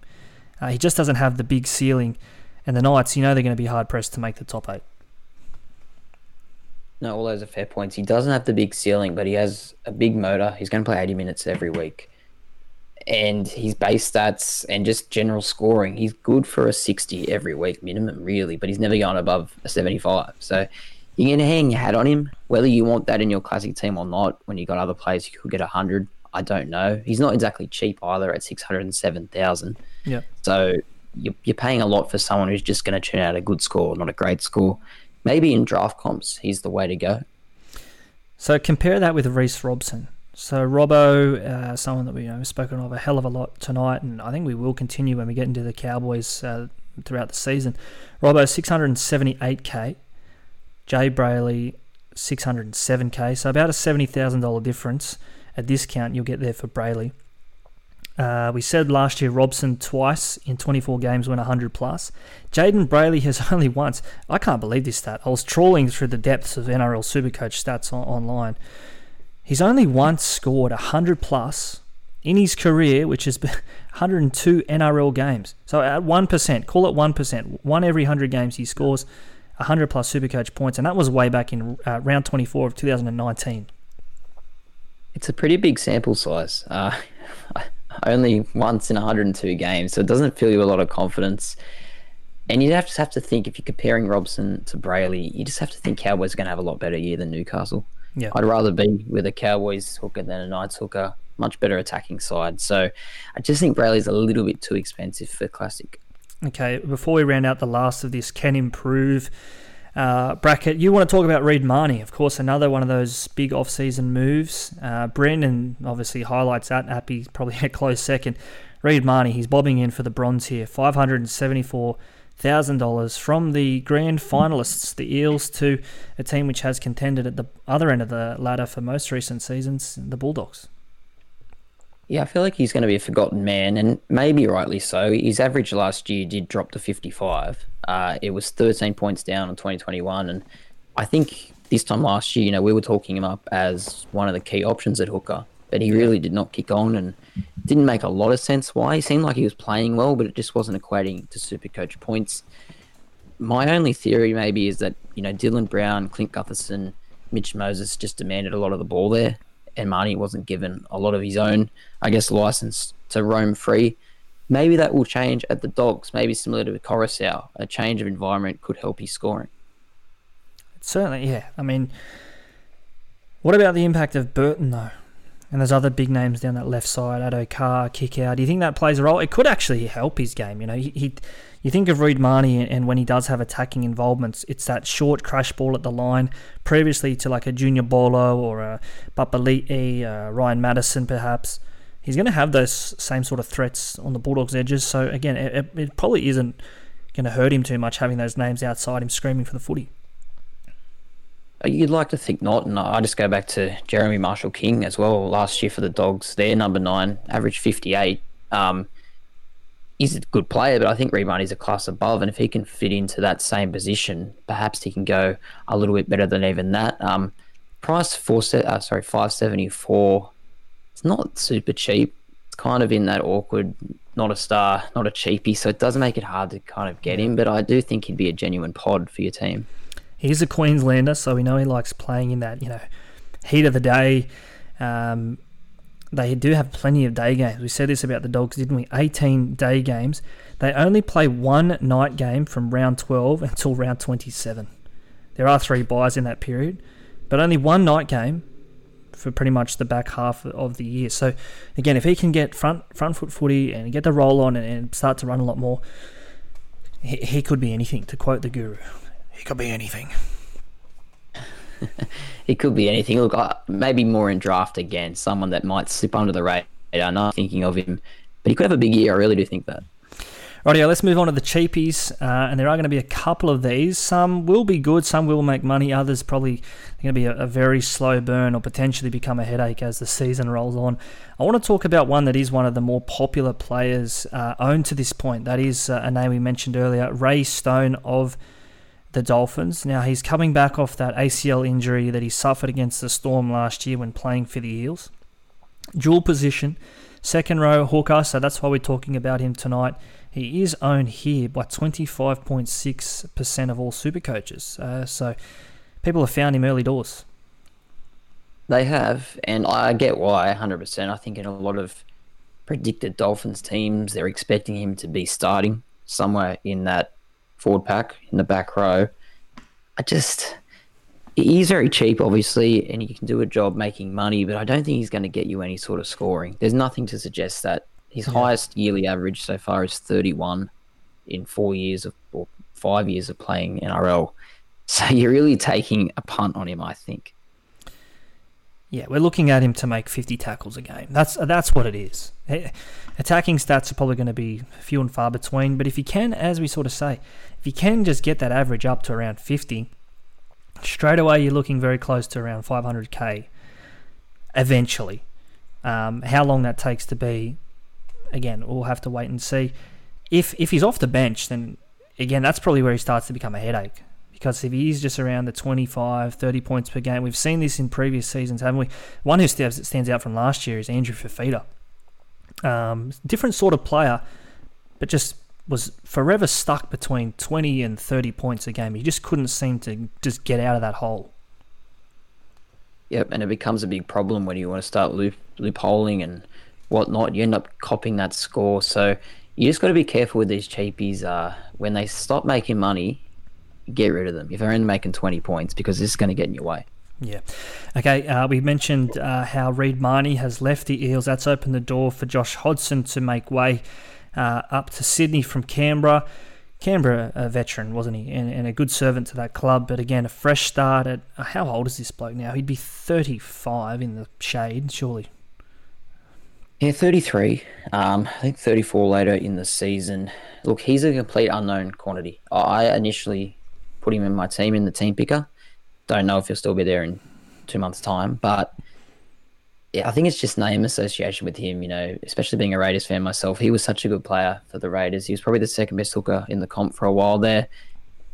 Uh, he just doesn't have the big ceiling, and the Knights, you know, they're going to be hard pressed to make the top eight. No, all those are fair points. He doesn't have the big ceiling, but he has a big motor. He's going to play 80 minutes every week. And his base stats and just general scoring, he's good for a 60 every week minimum, really, but he's never gone above a 75. So you can hang your hat on him. Whether you want that in your classic team or not, when you got other players who could get hundred, I don't know. He's not exactly cheap either at six hundred and seven thousand. Yeah. So you're, you're paying a lot for someone who's just going to turn out a good score, not a great score. Maybe in draft comps, he's the way to go. So compare that with Reece Robson. So Robbo, uh, someone that we you know spoken of a hell of a lot tonight, and I think we will continue when we get into the Cowboys uh, throughout the season. Robbo 678k, Jay Brailey, 607k, so about a $70,000 difference. A discount you'll get there for Brailey. Uh, we said last year Robson twice in 24 games went 100 plus. Jayden Brailey has only once. I can't believe this stat. I was trawling through the depths of NRL Supercoach stats on, online. He's only once scored 100 plus in his career, which is 102 NRL games. So at 1%, call it 1%, one every 100 games he scores 100 plus Supercoach points, and that was way back in uh, round 24 of 2019. It's a pretty big sample size. Uh, only once in 102 games, so it doesn't fill you a lot of confidence. And you just have to think if you're comparing Robson to Brailey, you just have to think Cowboys are going to have a lot better year than Newcastle. Yeah. I'd rather be with a Cowboys hooker than a Knights hooker. Much better attacking side. So I just think Brailey's a little bit too expensive for Classic. Okay, before we round out the last of this, can improve uh, bracket. You want to talk about Reed Mahoney, of course, another one of those big off-season moves. Uh, Brandon obviously highlights that. Api probably a close second. Reed Mahoney, he's bobbing in for the bronze here, five hundred and seventy-four thousand dollars from the grand finalists, the Eels, to a team which has contended at the other end of the ladder for most recent seasons, the Bulldogs. Yeah, I feel like he's going to be a forgotten man, and maybe rightly so. His average last year did drop to 55. Uh, it was 13 points down in 2021, and I think this time last year, you know, we were talking him up as one of the key options at hooker, but he really did not kick on and didn't make a lot of sense why. He seemed like he was playing well, but it just wasn't equating to super coach points. My only theory maybe is that, you know, Dylan Brown, Clint Gutherson, Mitch Moses just demanded a lot of the ball there and Mahoney wasn't given a lot of his own, I guess, license to roam free. Maybe that will change at the Dogs. Maybe similar to Koroisau, a change of environment could help his scoring. Certainly, yeah. I mean, what about the impact of Burton though? And there's other big names down that left side, Addo-Carr, kick out. Do you think that plays a role? It could actually help his game. You know, he, he you think of Reed Mahoney, and when he does have attacking involvements, it's that short crash ball at the line, previously to like a Junior Paulo or a Papali'i, uh, Ryan Matterson perhaps. He's going to have those same sort of threats on the Bulldogs' edges. So again, it, it probably isn't going to hurt him too much having those names outside him screaming for the footy. Uh, you'd like to think not, and I just go back to Jeremy Marshall King as well. Last year for the Dogs, their number nine, average fifty-eight. Um, he's a good player, but I think Reed Mahoney's a class above, and if he can fit into that same position, perhaps he can go a little bit better than even that. Um, price four, uh, sorry, five seventy four. It's not super cheap. It's kind of in that awkward, not a star, not a cheapie, so it does make it hard to kind of get him. But I do think he'd be a genuine pod for your team. He's a Queenslander, so we know he likes playing in that you know heat of the day. Um, they do have plenty of day games. We said this about the Dogs, didn't we? 18 day games. They only play one night game from round 12 until round 27. There are three buys in that period, but only one night game for pretty much the back half of the year. So again, if he can get front front foot footy and get the roll on and, and start to run a lot more, he, he could be anything. To quote the guru, he could be anything. he could be anything. Look, maybe more in draft again, someone that might slip under the radar. Not thinking of him, but he could have a big year. I really do think that. Rightio, let's move on to the cheapies, uh, and there are going to be a couple of these. Some will be good, some will make money. Others probably going to be a, a, very slow burn or potentially become a headache as the season rolls on. I want to talk about one that is one of the more popular players uh, owned to this point. That is uh, a name we mentioned earlier, Ray Stone of the Dolphins. Now, he's coming back off that ACL injury that he suffered against the Storm last year when playing for the Eels. Dual position, second row hooker, so that's why we're talking about him tonight. He is owned here by 25.6% of all super coaches. Uh, so people have found him early doors. They have, and I get why 100%. I think in a lot of predicted Dolphins teams, they're expecting him to be starting somewhere in that forward pack in the back row. I just he's very cheap, obviously, and he can do a job making money, but I don't think he's going to get you any sort of scoring. There's nothing to suggest that. His yeah. highest yearly average so far is 31 in four years of or five years of playing NRL. So you're really taking a punt on him, I think. Yeah, we're looking at him to make 50 tackles a game. That's that's what it is. Attacking stats are probably going to be few and far between, but if you can, as we sort of say, if you can just get that average up to around 50, straight away you're looking very close to around 500k eventually. Um, how long that takes to be, again, we'll have to wait and see. If if he's off the bench, then again, that's probably where he starts to become a headache. Because if he's just around the 25, 30 points per game, we've seen this in previous seasons, haven't we? One who stands, out from last year is Andrew Fifita. Um, different sort of player, but just was forever stuck between 20 and 30 points a game. He just couldn't seem to just get out of that hole. Yep, and it becomes a big problem when you want to start loop loopholing and whatnot. You end up copying that score. So you just got to be careful with these cheapies. Uh, when they stop making money, get rid of them. If they're only making 20 points, because this is going to get in your way. Yeah. Okay, uh, we mentioned uh, how Reed Mahoney has left the Eels. That's opened the door for Josh Hodgson to make way uh, up to Sydney from Canberra. Canberra, a veteran, wasn't he? And, and, a good servant to that club. But again, a fresh start at. Uh, how old is this bloke now? He'd be 35 in the shade, surely. Yeah, 33. Um, I think 34 later in the season. Look, he's a complete unknown quantity. I initially put him in my team in the team picker. Don't know if he'll still be there in two months' time, but yeah, I think it's just name association with him. You know, especially being a Raiders fan myself, he was such a good player for the Raiders. He was probably the second best hooker in the comp for a while there.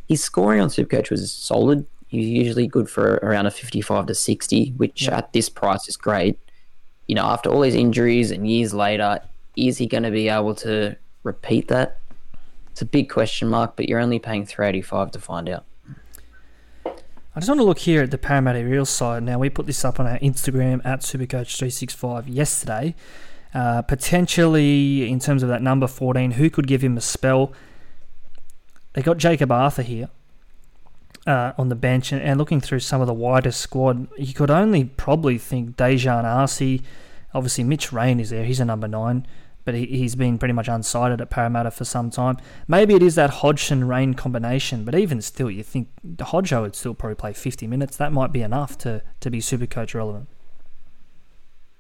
His scoring on Supercoach was solid. He's usually good for around a 55 to 60, which yeah. at this price is great. You know, after all these injuries and years later, is he going to be able to repeat that? It's a big question mark, but you're only paying 385 to find out. I just want to look here at the Parramatta Real side. Now, we put this up on our Instagram at Supercoach365 yesterday. Uh, potentially, in terms of that number 14, who could give him a spell? They got Jakob Arthur here uh, on the bench, and, and, looking through some of the wider squad, you could only probably think Daejarn Asi. Obviously, Mitch Rein is there. He's a number nine but he, has been pretty much unsighted at Parramatta for some time. Maybe it is that Hodgson Rein combination, but even still, you think Hodjo would still probably play 50 minutes. That might be enough to, to be super coach relevant.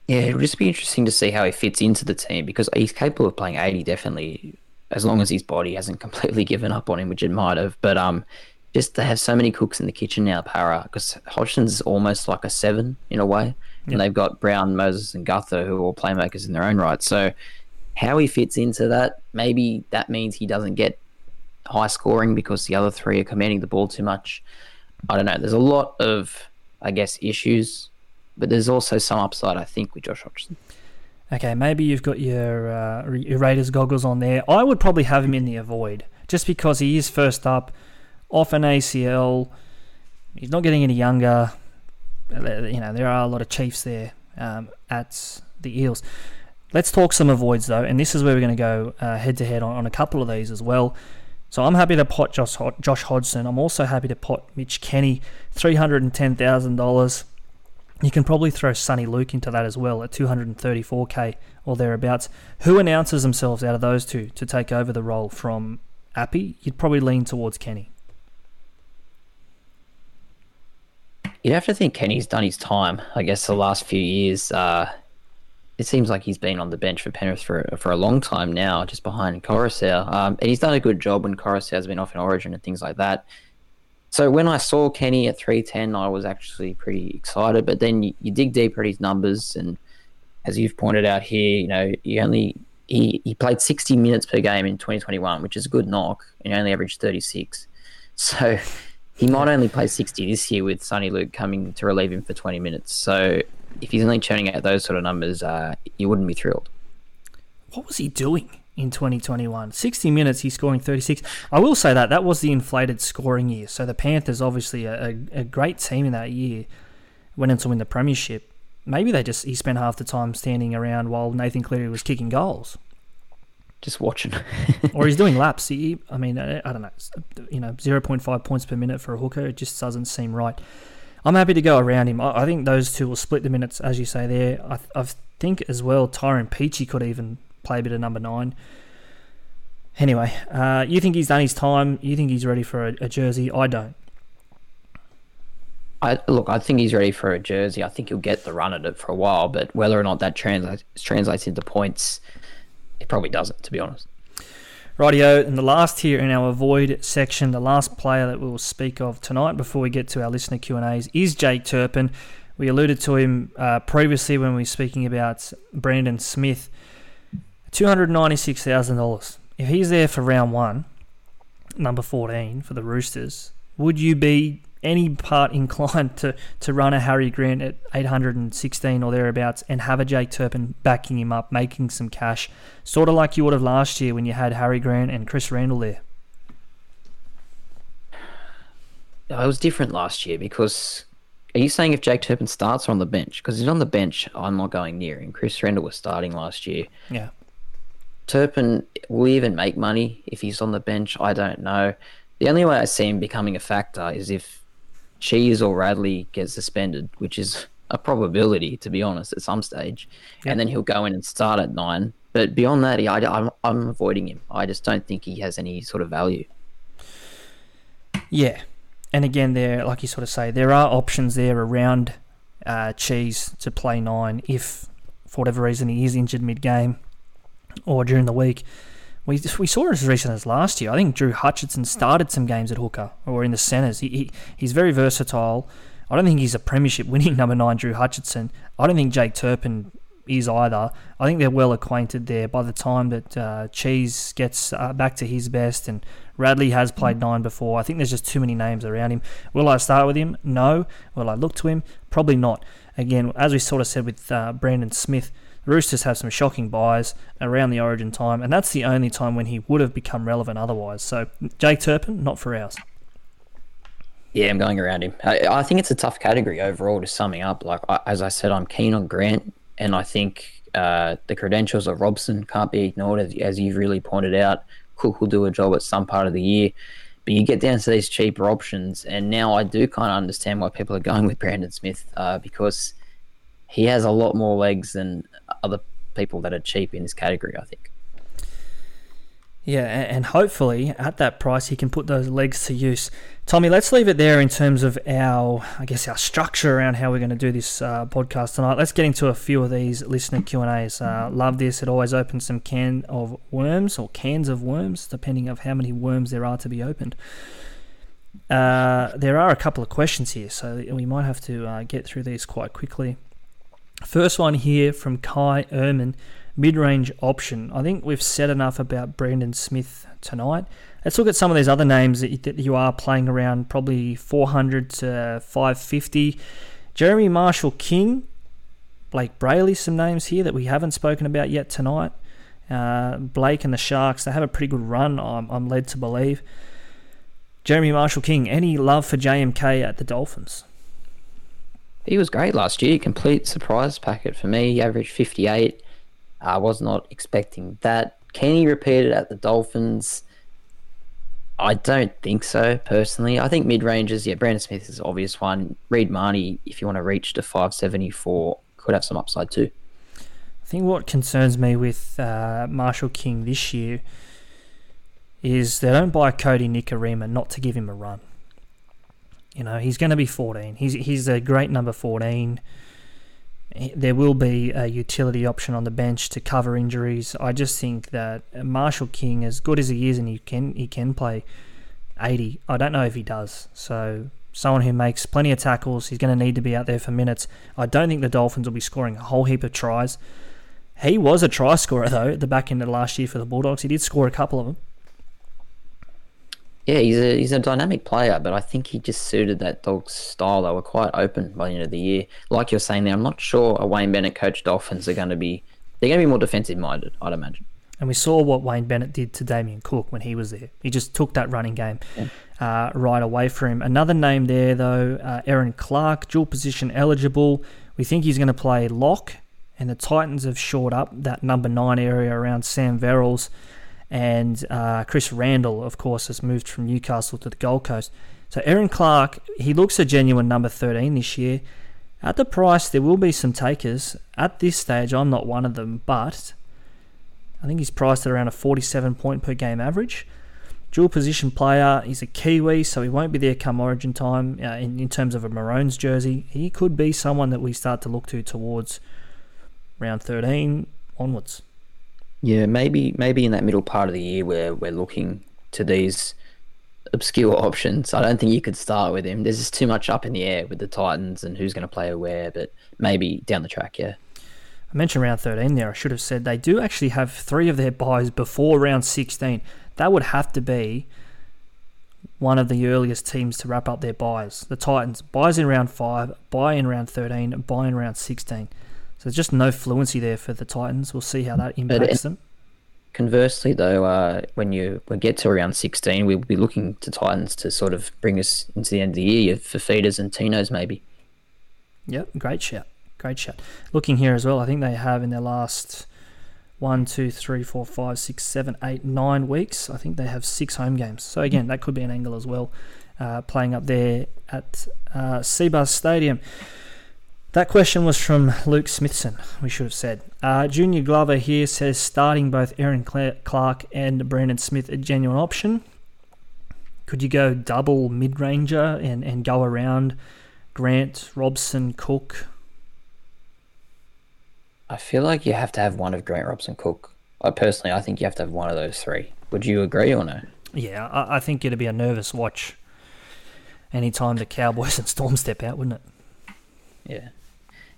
Yeah, it'll just be interesting to see how he fits into the team because he's capable of playing 80 definitely, as long as his body hasn't completely given up on him, which it might have. But um, just to have so many cooks in the kitchen now, Para, because Hodgson's almost like a seven in a way. And they've got Brown, Moses, and Gutho, who are all playmakers in their own right. So how he fits into that, maybe that means he doesn't get high scoring because the other three are commanding the ball too much. I don't know. There's a lot of, I guess, issues, but there's also some upside, I think, with Josh Hodgson. Okay, maybe you've got your, uh, your Raiders goggles on there. I would probably have him in the avoid just because he is first up, off an ACL. He's not getting any younger. You know, there are a lot of Chiefs there um, at the Eels. Let's talk some avoids though, and this is where we're going to go head to head on a couple of these as well. So I'm happy to pot Josh, Josh Hodgson. I'm also happy to pot Mitch Kenny, three hundred and ten thousand dollars. You can probably throw Soni Luke into that as well at 234k or thereabouts. Who announces themselves out of those two to take over the role from Api? You'd probably lean towards Kenny. You'd have to think Kenny's done his time. I guess the last few years, uh, it seems like he's been on the bench for Penrith for for a long time now, just behind Koroisau. Um, and he's done a good job when Koroisau's been off in Origin and things like that. So when I saw Kenny at 310, I was actually pretty excited. But then you, you dig deeper at his numbers, and as you've pointed out here, you know, he only he, he played 60 minutes per game in 2021, which is a good knock, and he only averaged 36. So he might only play 60 this year with Soni Luke coming to relieve him for 20 minutes. So if he's only churning out those sort of numbers, uh, you wouldn't be thrilled. What was he doing in 2021? 60 minutes, he's scoring 36. I will say that that was the inflated scoring year. So the Panthers, obviously a, a, a great team in that year, went on to win the premiership. Maybe they just he spent half the time standing around while Nathan Cleary was kicking goals. Just watching, or he's doing laps. He, I mean, I, I don't know. You know, zero point five points per minute for a hooker. It just doesn't seem right. I'm happy to go around him. I, I think those two will split the minutes, as you say there. I, I think as well, Tyrone Peachey could even play a bit of number nine. Anyway, uh, you think he's done his time? You think he's ready for a, a jersey? I don't. I, look, I think he's ready for a jersey. I think he'll get the run at it for a while, but whether or not that translates translates into points, it probably doesn't, to be honest. Rightio, and the last here in our avoid section, the last player that we will speak of tonight before we get to our listener Q and A's is Jake Turpin. We alluded to him uh, previously when we were speaking about Brandon Smith. $296,000. If he's there for round one, number 14 for the Roosters, would you be any part inclined to, to run a Harry Grant at 816 or thereabouts and have a Jake Turpin backing him up, making some cash, sort of like you would have last year when you had Harry Grant and Chris Randall there? It was different last year because are you saying if Jake Turpin starts or on the bench? Because he's on the bench, I'm not going near him. Chris Randall was starting last year. Yeah. Turpin will even make money if he's on the bench. I don't know. The only way I see him becoming a factor is if Cheese or Radley gets suspended, which is a probability, to be honest, at some stage. And then he'll go in and start at nine. But beyond that, he, I, I'm, I'm avoiding him. I just don't think he has any sort of value. Yeah. And again, there, like you sort of say, there are options there around uh, Cheese to play nine if, for whatever reason, he is injured mid game or during the week. We, we saw it as recent as last year. I think Drew Hutchison started some games at hooker or in the centres. He, he he's very versatile. I don't think he's a premiership winning number nine, Drew Hutchison. I don't think Jake Turpin is either. I think they're well acquainted there. By the time that uh, Cheese gets uh, back to his best and Radley has played nine before, I think there's just too many names around him. Will I start with him? No. Will I look to him? Probably not. Again, as we sort of said with uh, Brandon Smith, Roosters have some shocking buys around the origin time, and that's the only time when he would have become relevant otherwise. So, Jake Turpin, not for ours. Yeah, I'm going around him. I, I think it's a tough category overall. To summing up, like I, as I said, I'm keen on Grant, and I think uh, the credentials of Robson can't be ignored, as, as you've really pointed out. Cook will do a job at some part of the year, but you get down to these cheaper options, and now I do kind of understand why people are going with Brandon Smith uh, because he has a lot more legs than other people that are cheap in this category. I think. Yeah, and hopefully at that price he can put those legs to use. Tommy, let's leave it there in terms of our, I guess, our structure around how we're going to do this uh, podcast tonight. Let's get into a few of these listener Q and A's. Uh, love this; it always opens some can of worms or cans of worms, depending of how many worms there are to be opened. Uh, there are a couple of questions here, so we might have to uh, get through these quite quickly. First one here from Kai Erman mid range option. I think we've said enough about Brandon Smith tonight. Let's look at some of these other names that you are playing around, probably 400 to 550. Jeremy Marshall King, Blayke Brailey, some names here that we haven't spoken about yet tonight. Uh, Blayke and the Sharks, they have a pretty good run, I'm, I'm led to believe. Jeremy Marshall King, any love for JMK at the Dolphins? He was great last year. Complete surprise packet for me. He averaged 58. I was not expecting that. Can he repeat it at the Dolphins? I don't think so, personally. I think mid ranges, yeah, Brandon Smith is obvious one. Reed Mahoney, if you want to reach to 574, could have some upside too. I think what concerns me with uh, Marshall King this year is they don't buy Kodi Nikorima not to give him a run. You know, he's going to be 14. He's, he's a great number 14 there will be a utility option on the bench to cover injuries. I just think that Marshall King, as good as he is, and he can he can play 80. I don't know if he does. So someone who makes plenty of tackles, he's going to need to be out there for minutes. I don't think the Dolphins will be scoring a whole heap of tries. He was a try scorer though at the back end of last year for the Bulldogs. He did score a couple of them. Yeah, he's a he's a dynamic player, but I think he just suited that dog's style. They were quite open by the end of the year. Like you're saying there, I'm not sure a Wayne Bennett coached Dolphins are going to be they're going to be more defensive minded, I'd imagine. And we saw what Wayne Bennett did to Damien Cook when he was there. He just took that running game yeah. uh, right away from him. Another name there, though, uh, Erin Clark, dual position eligible. We think he's going to play lock, and the Titans have shored up that number nine area around Sam Verrills. And uh, Chris Randall, of course, has moved from Newcastle to the Gold Coast. So Erin Clark, he looks a genuine number 13 this year. At the price, there will be some takers. At this stage, I'm not one of them, but I think he's priced at around a 47 point per game average. Dual position player, he's a Kiwi, so he won't be there come origin time uh, in, in terms of a Maroons jersey. He could be someone that we start to look to towards round 13 onwards. Yeah, maybe maybe in that middle part of the year where we're looking to these obscure options. I don't think you could start with him. There's just too much up in the air with the Titans and who's going to play where, but maybe down the track, yeah. I mentioned round 13 there. I should have said they do actually have three of their buys before round 16. That would have to be one of the earliest teams to wrap up their buys. The Titans buys in round five, buy in round 13, buy in round 16. So there's just no fluency there for the Titans. We'll see how that impacts them. Conversely, though, uh, when you when get to around 16, we'll be looking to Titans to sort of bring us into the end of the year for feeders and Tinos, maybe. Yep, great shout. Great shout. Looking here as well, I think they have in their last one, two, three, four, five, six, seven, eight, nine weeks. I think they have six home games. So again, that could be an angle as well, uh, playing up there at uh, Cbus Stadium. That question was from Luke Smithson, we should have said. Uh, Junior Glover here says starting both Erin Clark and Brandon Smith a genuine option. Could you go double mid ranger and, and go around Grant, Robson, Cook? I feel like you have to have one of Grant, Robson, Cook. I personally, I think you have to have one of those three. Would you agree or no? Yeah, I, I think it'd be a nervous watch anytime the Cowboys and Storm step out, wouldn't it? Yeah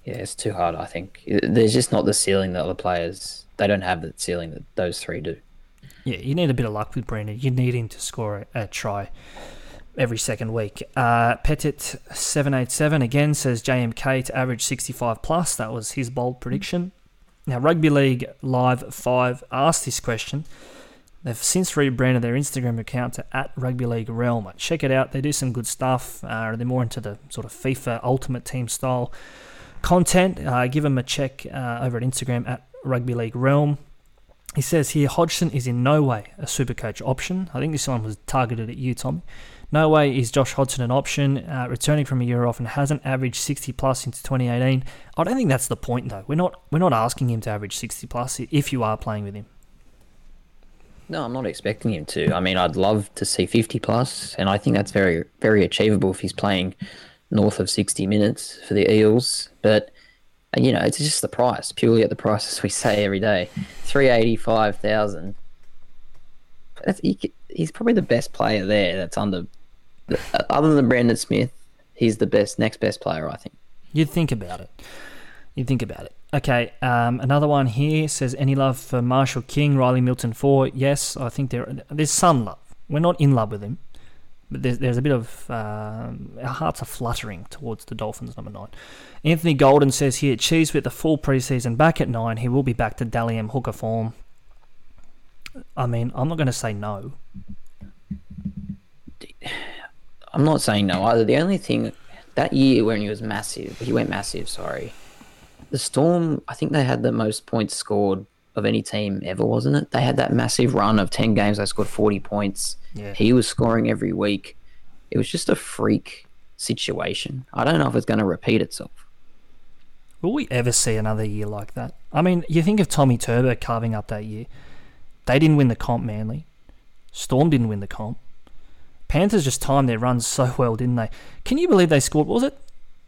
yeah, it's too hard. I think there's just not the ceiling that other players they don't have the ceiling that those three do. Yeah, you need a bit of luck with Brandon. You need him to score a, a try every second week. Uh, Petit seven eight seven again says JMK to average sixty five plus. That was his bold prediction. Now Rugby League Live Five asked this question. They've since rebranded their Instagram account to at Rugby League Realm. Check it out. They do some good stuff. Uh, they're more into the sort of FIFA Ultimate Team style content, uh, give him a check uh, over at Instagram at Rugby League Realm. He says here Hodgson is in no way a super coach option. I think this one was targeted at you, Tommy. No way is Josh Hodgson an option. Uh, returning from a year off and hasn't averaged 60 plus since 2018. I don't think that's the point though. We're not we're not asking him to average 60 plus if you are playing with him. No, I'm not expecting him to. I mean, I'd love to see 50 plus, and I think that's very very achievable if he's playing north of 60 minutes for the Eels. But, you know, it's just the price, purely at the price, as we say every day 385000 he, He's probably the best player there that's under, other than Brandon Smith, he's the best, next best player, I think. You'd think about it. You'd think about it. Okay, um, another one here says any love for Marshall King, Riley Milton for yes, I think there there's some love. We're not in love with him but there's, there's a bit of uh, our hearts are fluttering towards the Dolphins number nine. Anthony Golden says here, Cheese with the full preseason back at nine. He will be back to Dally M hooker form. I mean, I'm not going to say no. I'm not saying no either. The only thing that year when he was massive, he went massive. Sorry, the Storm. I think they had the most points scored of any team ever, wasn't it? They had that massive run of ten games. They scored 40 points yeah. He was scoring every week. It was just a freak situation. I don't know if it's going to repeat itself. Will we ever see another year like that? I mean, you think of Tommy Turbo carving up that year. They didn't win the comp, Manly. Storm didn't win the comp. Panthers just timed their runs so well, didn't they? Can you believe they scored, was it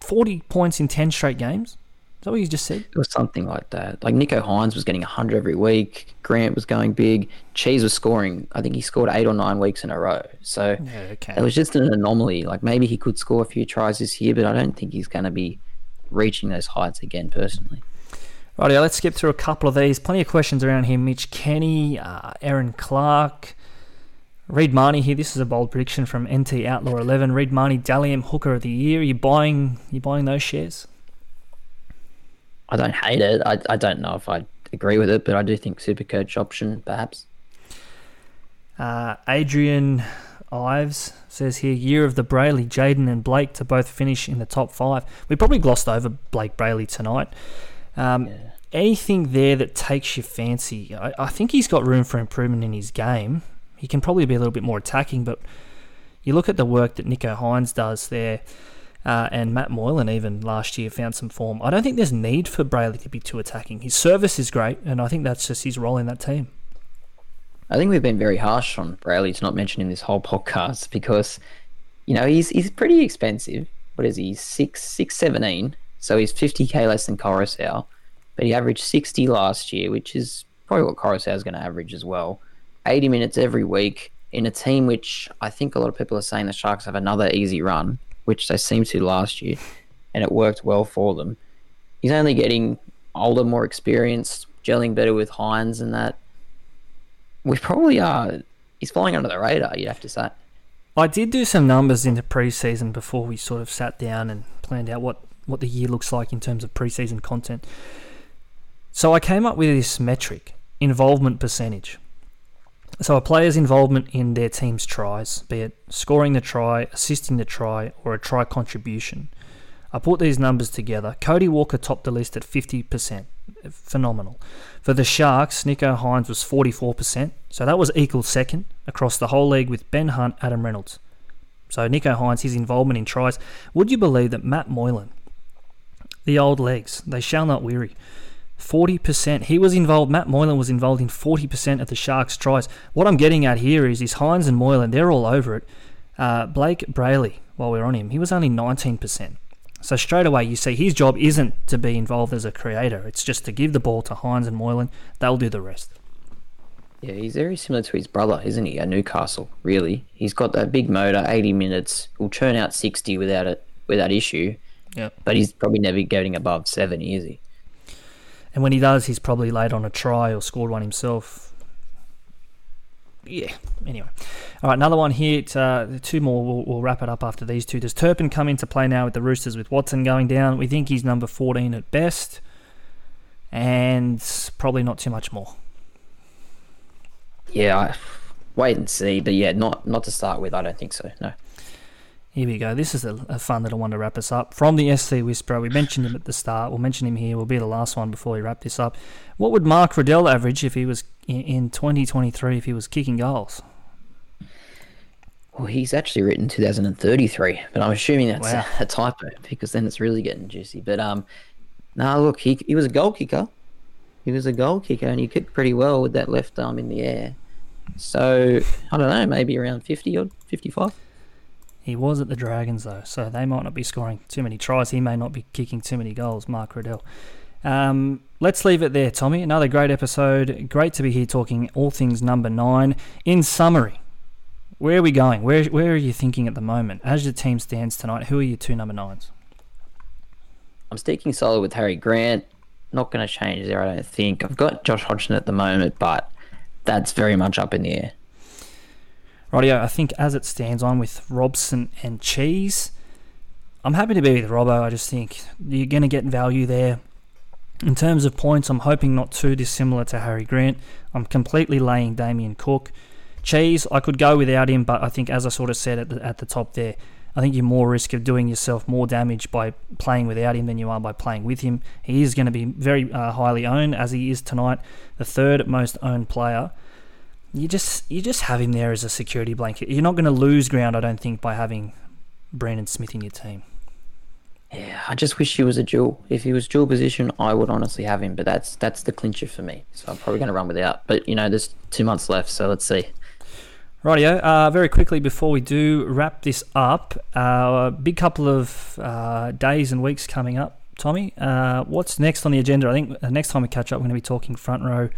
40 points in 10 straight games? That what you just said? It was something like that. Like Nicho Hynes was getting 100 every week. Grant was going big. Cheese was scoring. I think he scored eight or nine weeks in a row. So yeah, okay. it was just an anomaly. Like maybe he could score a few tries this year, but I don't think he's going to be reaching those heights again personally. Right, let's skip through a couple of these. Plenty of questions around here. Mitch Kenny, uh, Erin Clark, Reed Mahoney here. This is a bold prediction from NT Outlaw 11. Reed Mahoney, Dally M Hooker of the Year. Are you buying? You buying those shares? I don't hate it. I, I don't know if I agree with it, but I do think super coach option perhaps. Uh, Adrian Ives says here year of the Brailey, Jayden and Blayke to both finish in the top five. We probably glossed over Blayke Brailey tonight. Um, yeah. Anything there that takes your fancy? I, I think he's got room for improvement in his game. He can probably be a little bit more attacking, but you look at the work that Nico Hynes does there. Uh, and Matt Moylan even last year found some form. I don't think there's need for Brailey to be too attacking. His service is great, and I think that's just his role in that team. I think we've been very harsh on Brailey to not mention in this whole podcast because, you know, he's he's pretty expensive. What is he? Six six seventeen. So he's fifty k less than Koroisau, but he averaged sixty last year, which is probably what Koroisau is going to average as well. Eighty minutes every week in a team which I think a lot of people are saying the Sharks have another easy run which they seemed to last year, and it worked well for them. He's only getting older, more experienced, gelling better with Hynes and that. We probably are. He's flying under the radar, you'd have to say. I did do some numbers in the preseason before we sort of sat down and planned out what, what the year looks like in terms of preseason content. So I came up with this metric involvement percentage. So a player's involvement in their team's tries, be it scoring the try, assisting the try, or a try contribution. I put these numbers together. Cody Walker topped the list at 50%. Phenomenal. For the Sharks, Nicho Hynes was 44%. So that was equal second across the whole league with Ben Hunt, Adam Reynolds. So Nicho Hynes, his involvement in tries. Would you believe that Matt Moylan, the old legs, they shall not weary, 40%. He was involved, Matt Moylan was involved in 40% of the Sharks' tries. What I'm getting at here is, is Hynes and Moylan, they're all over it. Uh, Blayke Brailey, while we're on him, he was only 19%. So straight away, you see his job isn't to be involved as a creator. It's just to give the ball to Hynes and Moylan. They'll do the rest. Yeah, he's very similar to his brother, isn't he? At Newcastle, really. He's got that big motor, 80 minutes. Will churn out 60 without it, without issue. Yeah. But he's probably never getting above 70, is he? And when he does, he's probably laid on a try or scored one himself. Yeah. Anyway, all right. Another one here. Uh, two more. We'll, we'll, wrap it up after these two. Does Turpin come into play now with the Roosters with Watson going down? We think he's number 14 at best, and probably not too much more. Yeah, I, wait and see. But yeah, not not to start with. I don't think so. No. Here we go. This is a, a, fun little one to wrap us up. From the SC Whisperer, we mentioned him at the start. We'll mention him here. We'll be the last one before we wrap this up. What would Mark Riddell average if he was in, in 2023 if he was kicking goals? Well, he's actually written 2033, but I'm assuming that's wow. a, a, typo because then it's really getting juicy. But um, no, look, he he was a goal kicker. He was a goal kicker, and he kicked pretty well with that left arm in the air. So I don't know, maybe around 50 or 55. He was at the Dragons though, so they might not be scoring too many tries. He may not be kicking too many goals, Mark Riddell. Um, let's leave it there, Tommy. Another great episode. Great to be here talking all things number nine. In summary, where are we going? Where where are you thinking at the moment? As your team stands tonight, who are your two number nines? I'm sticking solid with Harry Grant. Not going to change there, I don't think. I've got Josh Hodgson at the moment, but that's very much up in the air. Rightio, I think as it stands on with Robson and Cheese, I'm happy to be with Robbo. I just think you're going to get value there. In terms of points, I'm hoping not too dissimilar to Harry Grant. I'm completely laying Damien Cook. Cheese, I could go without him, but I think, as I sort of said at the, at the top there, I think you're more risk of doing yourself more damage by playing without him than you are by playing with him. He is going to be very uh, highly owned, as he is tonight, the third most owned player you just you just have him there as a security blanket. You're not going to lose ground, I don't think, by having Brandon Smith in your team. Yeah, I just wish he was a dual. If he was dual position, I would honestly have him, but that's that's the clincher for me. So I'm probably going to run without. But you know, there's two months left, so let's see. Rightio. Uh, very quickly before we do wrap this up, uh, a big couple of uh, days and weeks coming up. Tommy, uh, what's next on the agenda? I think the next time we catch up, we're going to be talking front row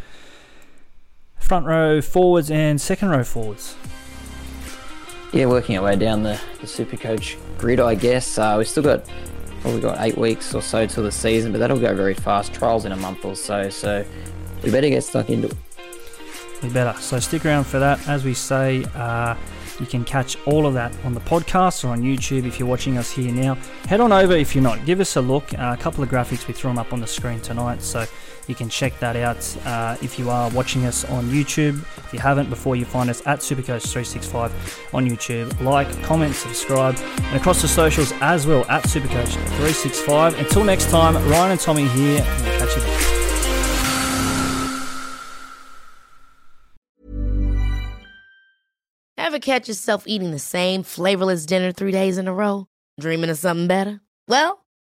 front row forwards and second row forwards. Yeah, working our way down the, the super coach grid, I guess. Uh, we've still got probably got eight weeks or so till the season, but that'll go very fast. Trials in a month or so, so we better get stuck into it. We better. So stick around for that. As we say, uh, you can catch all of that on the podcast or on YouTube if you're watching us here now. Head on over if you're not. Give us a look. Uh, a couple of graphics we threw them up on the screen tonight, so you can check that out uh, if you are watching us on YouTube. If you haven't, before you find us at Supercoach365 on YouTube, like, comment, subscribe, and across the socials as well at Supercoach365. Until next time, Ryan and Tommy here, we'll catch you then. Ever catch yourself eating the same flavorless dinner three days in a row? Dreaming of something better? Well,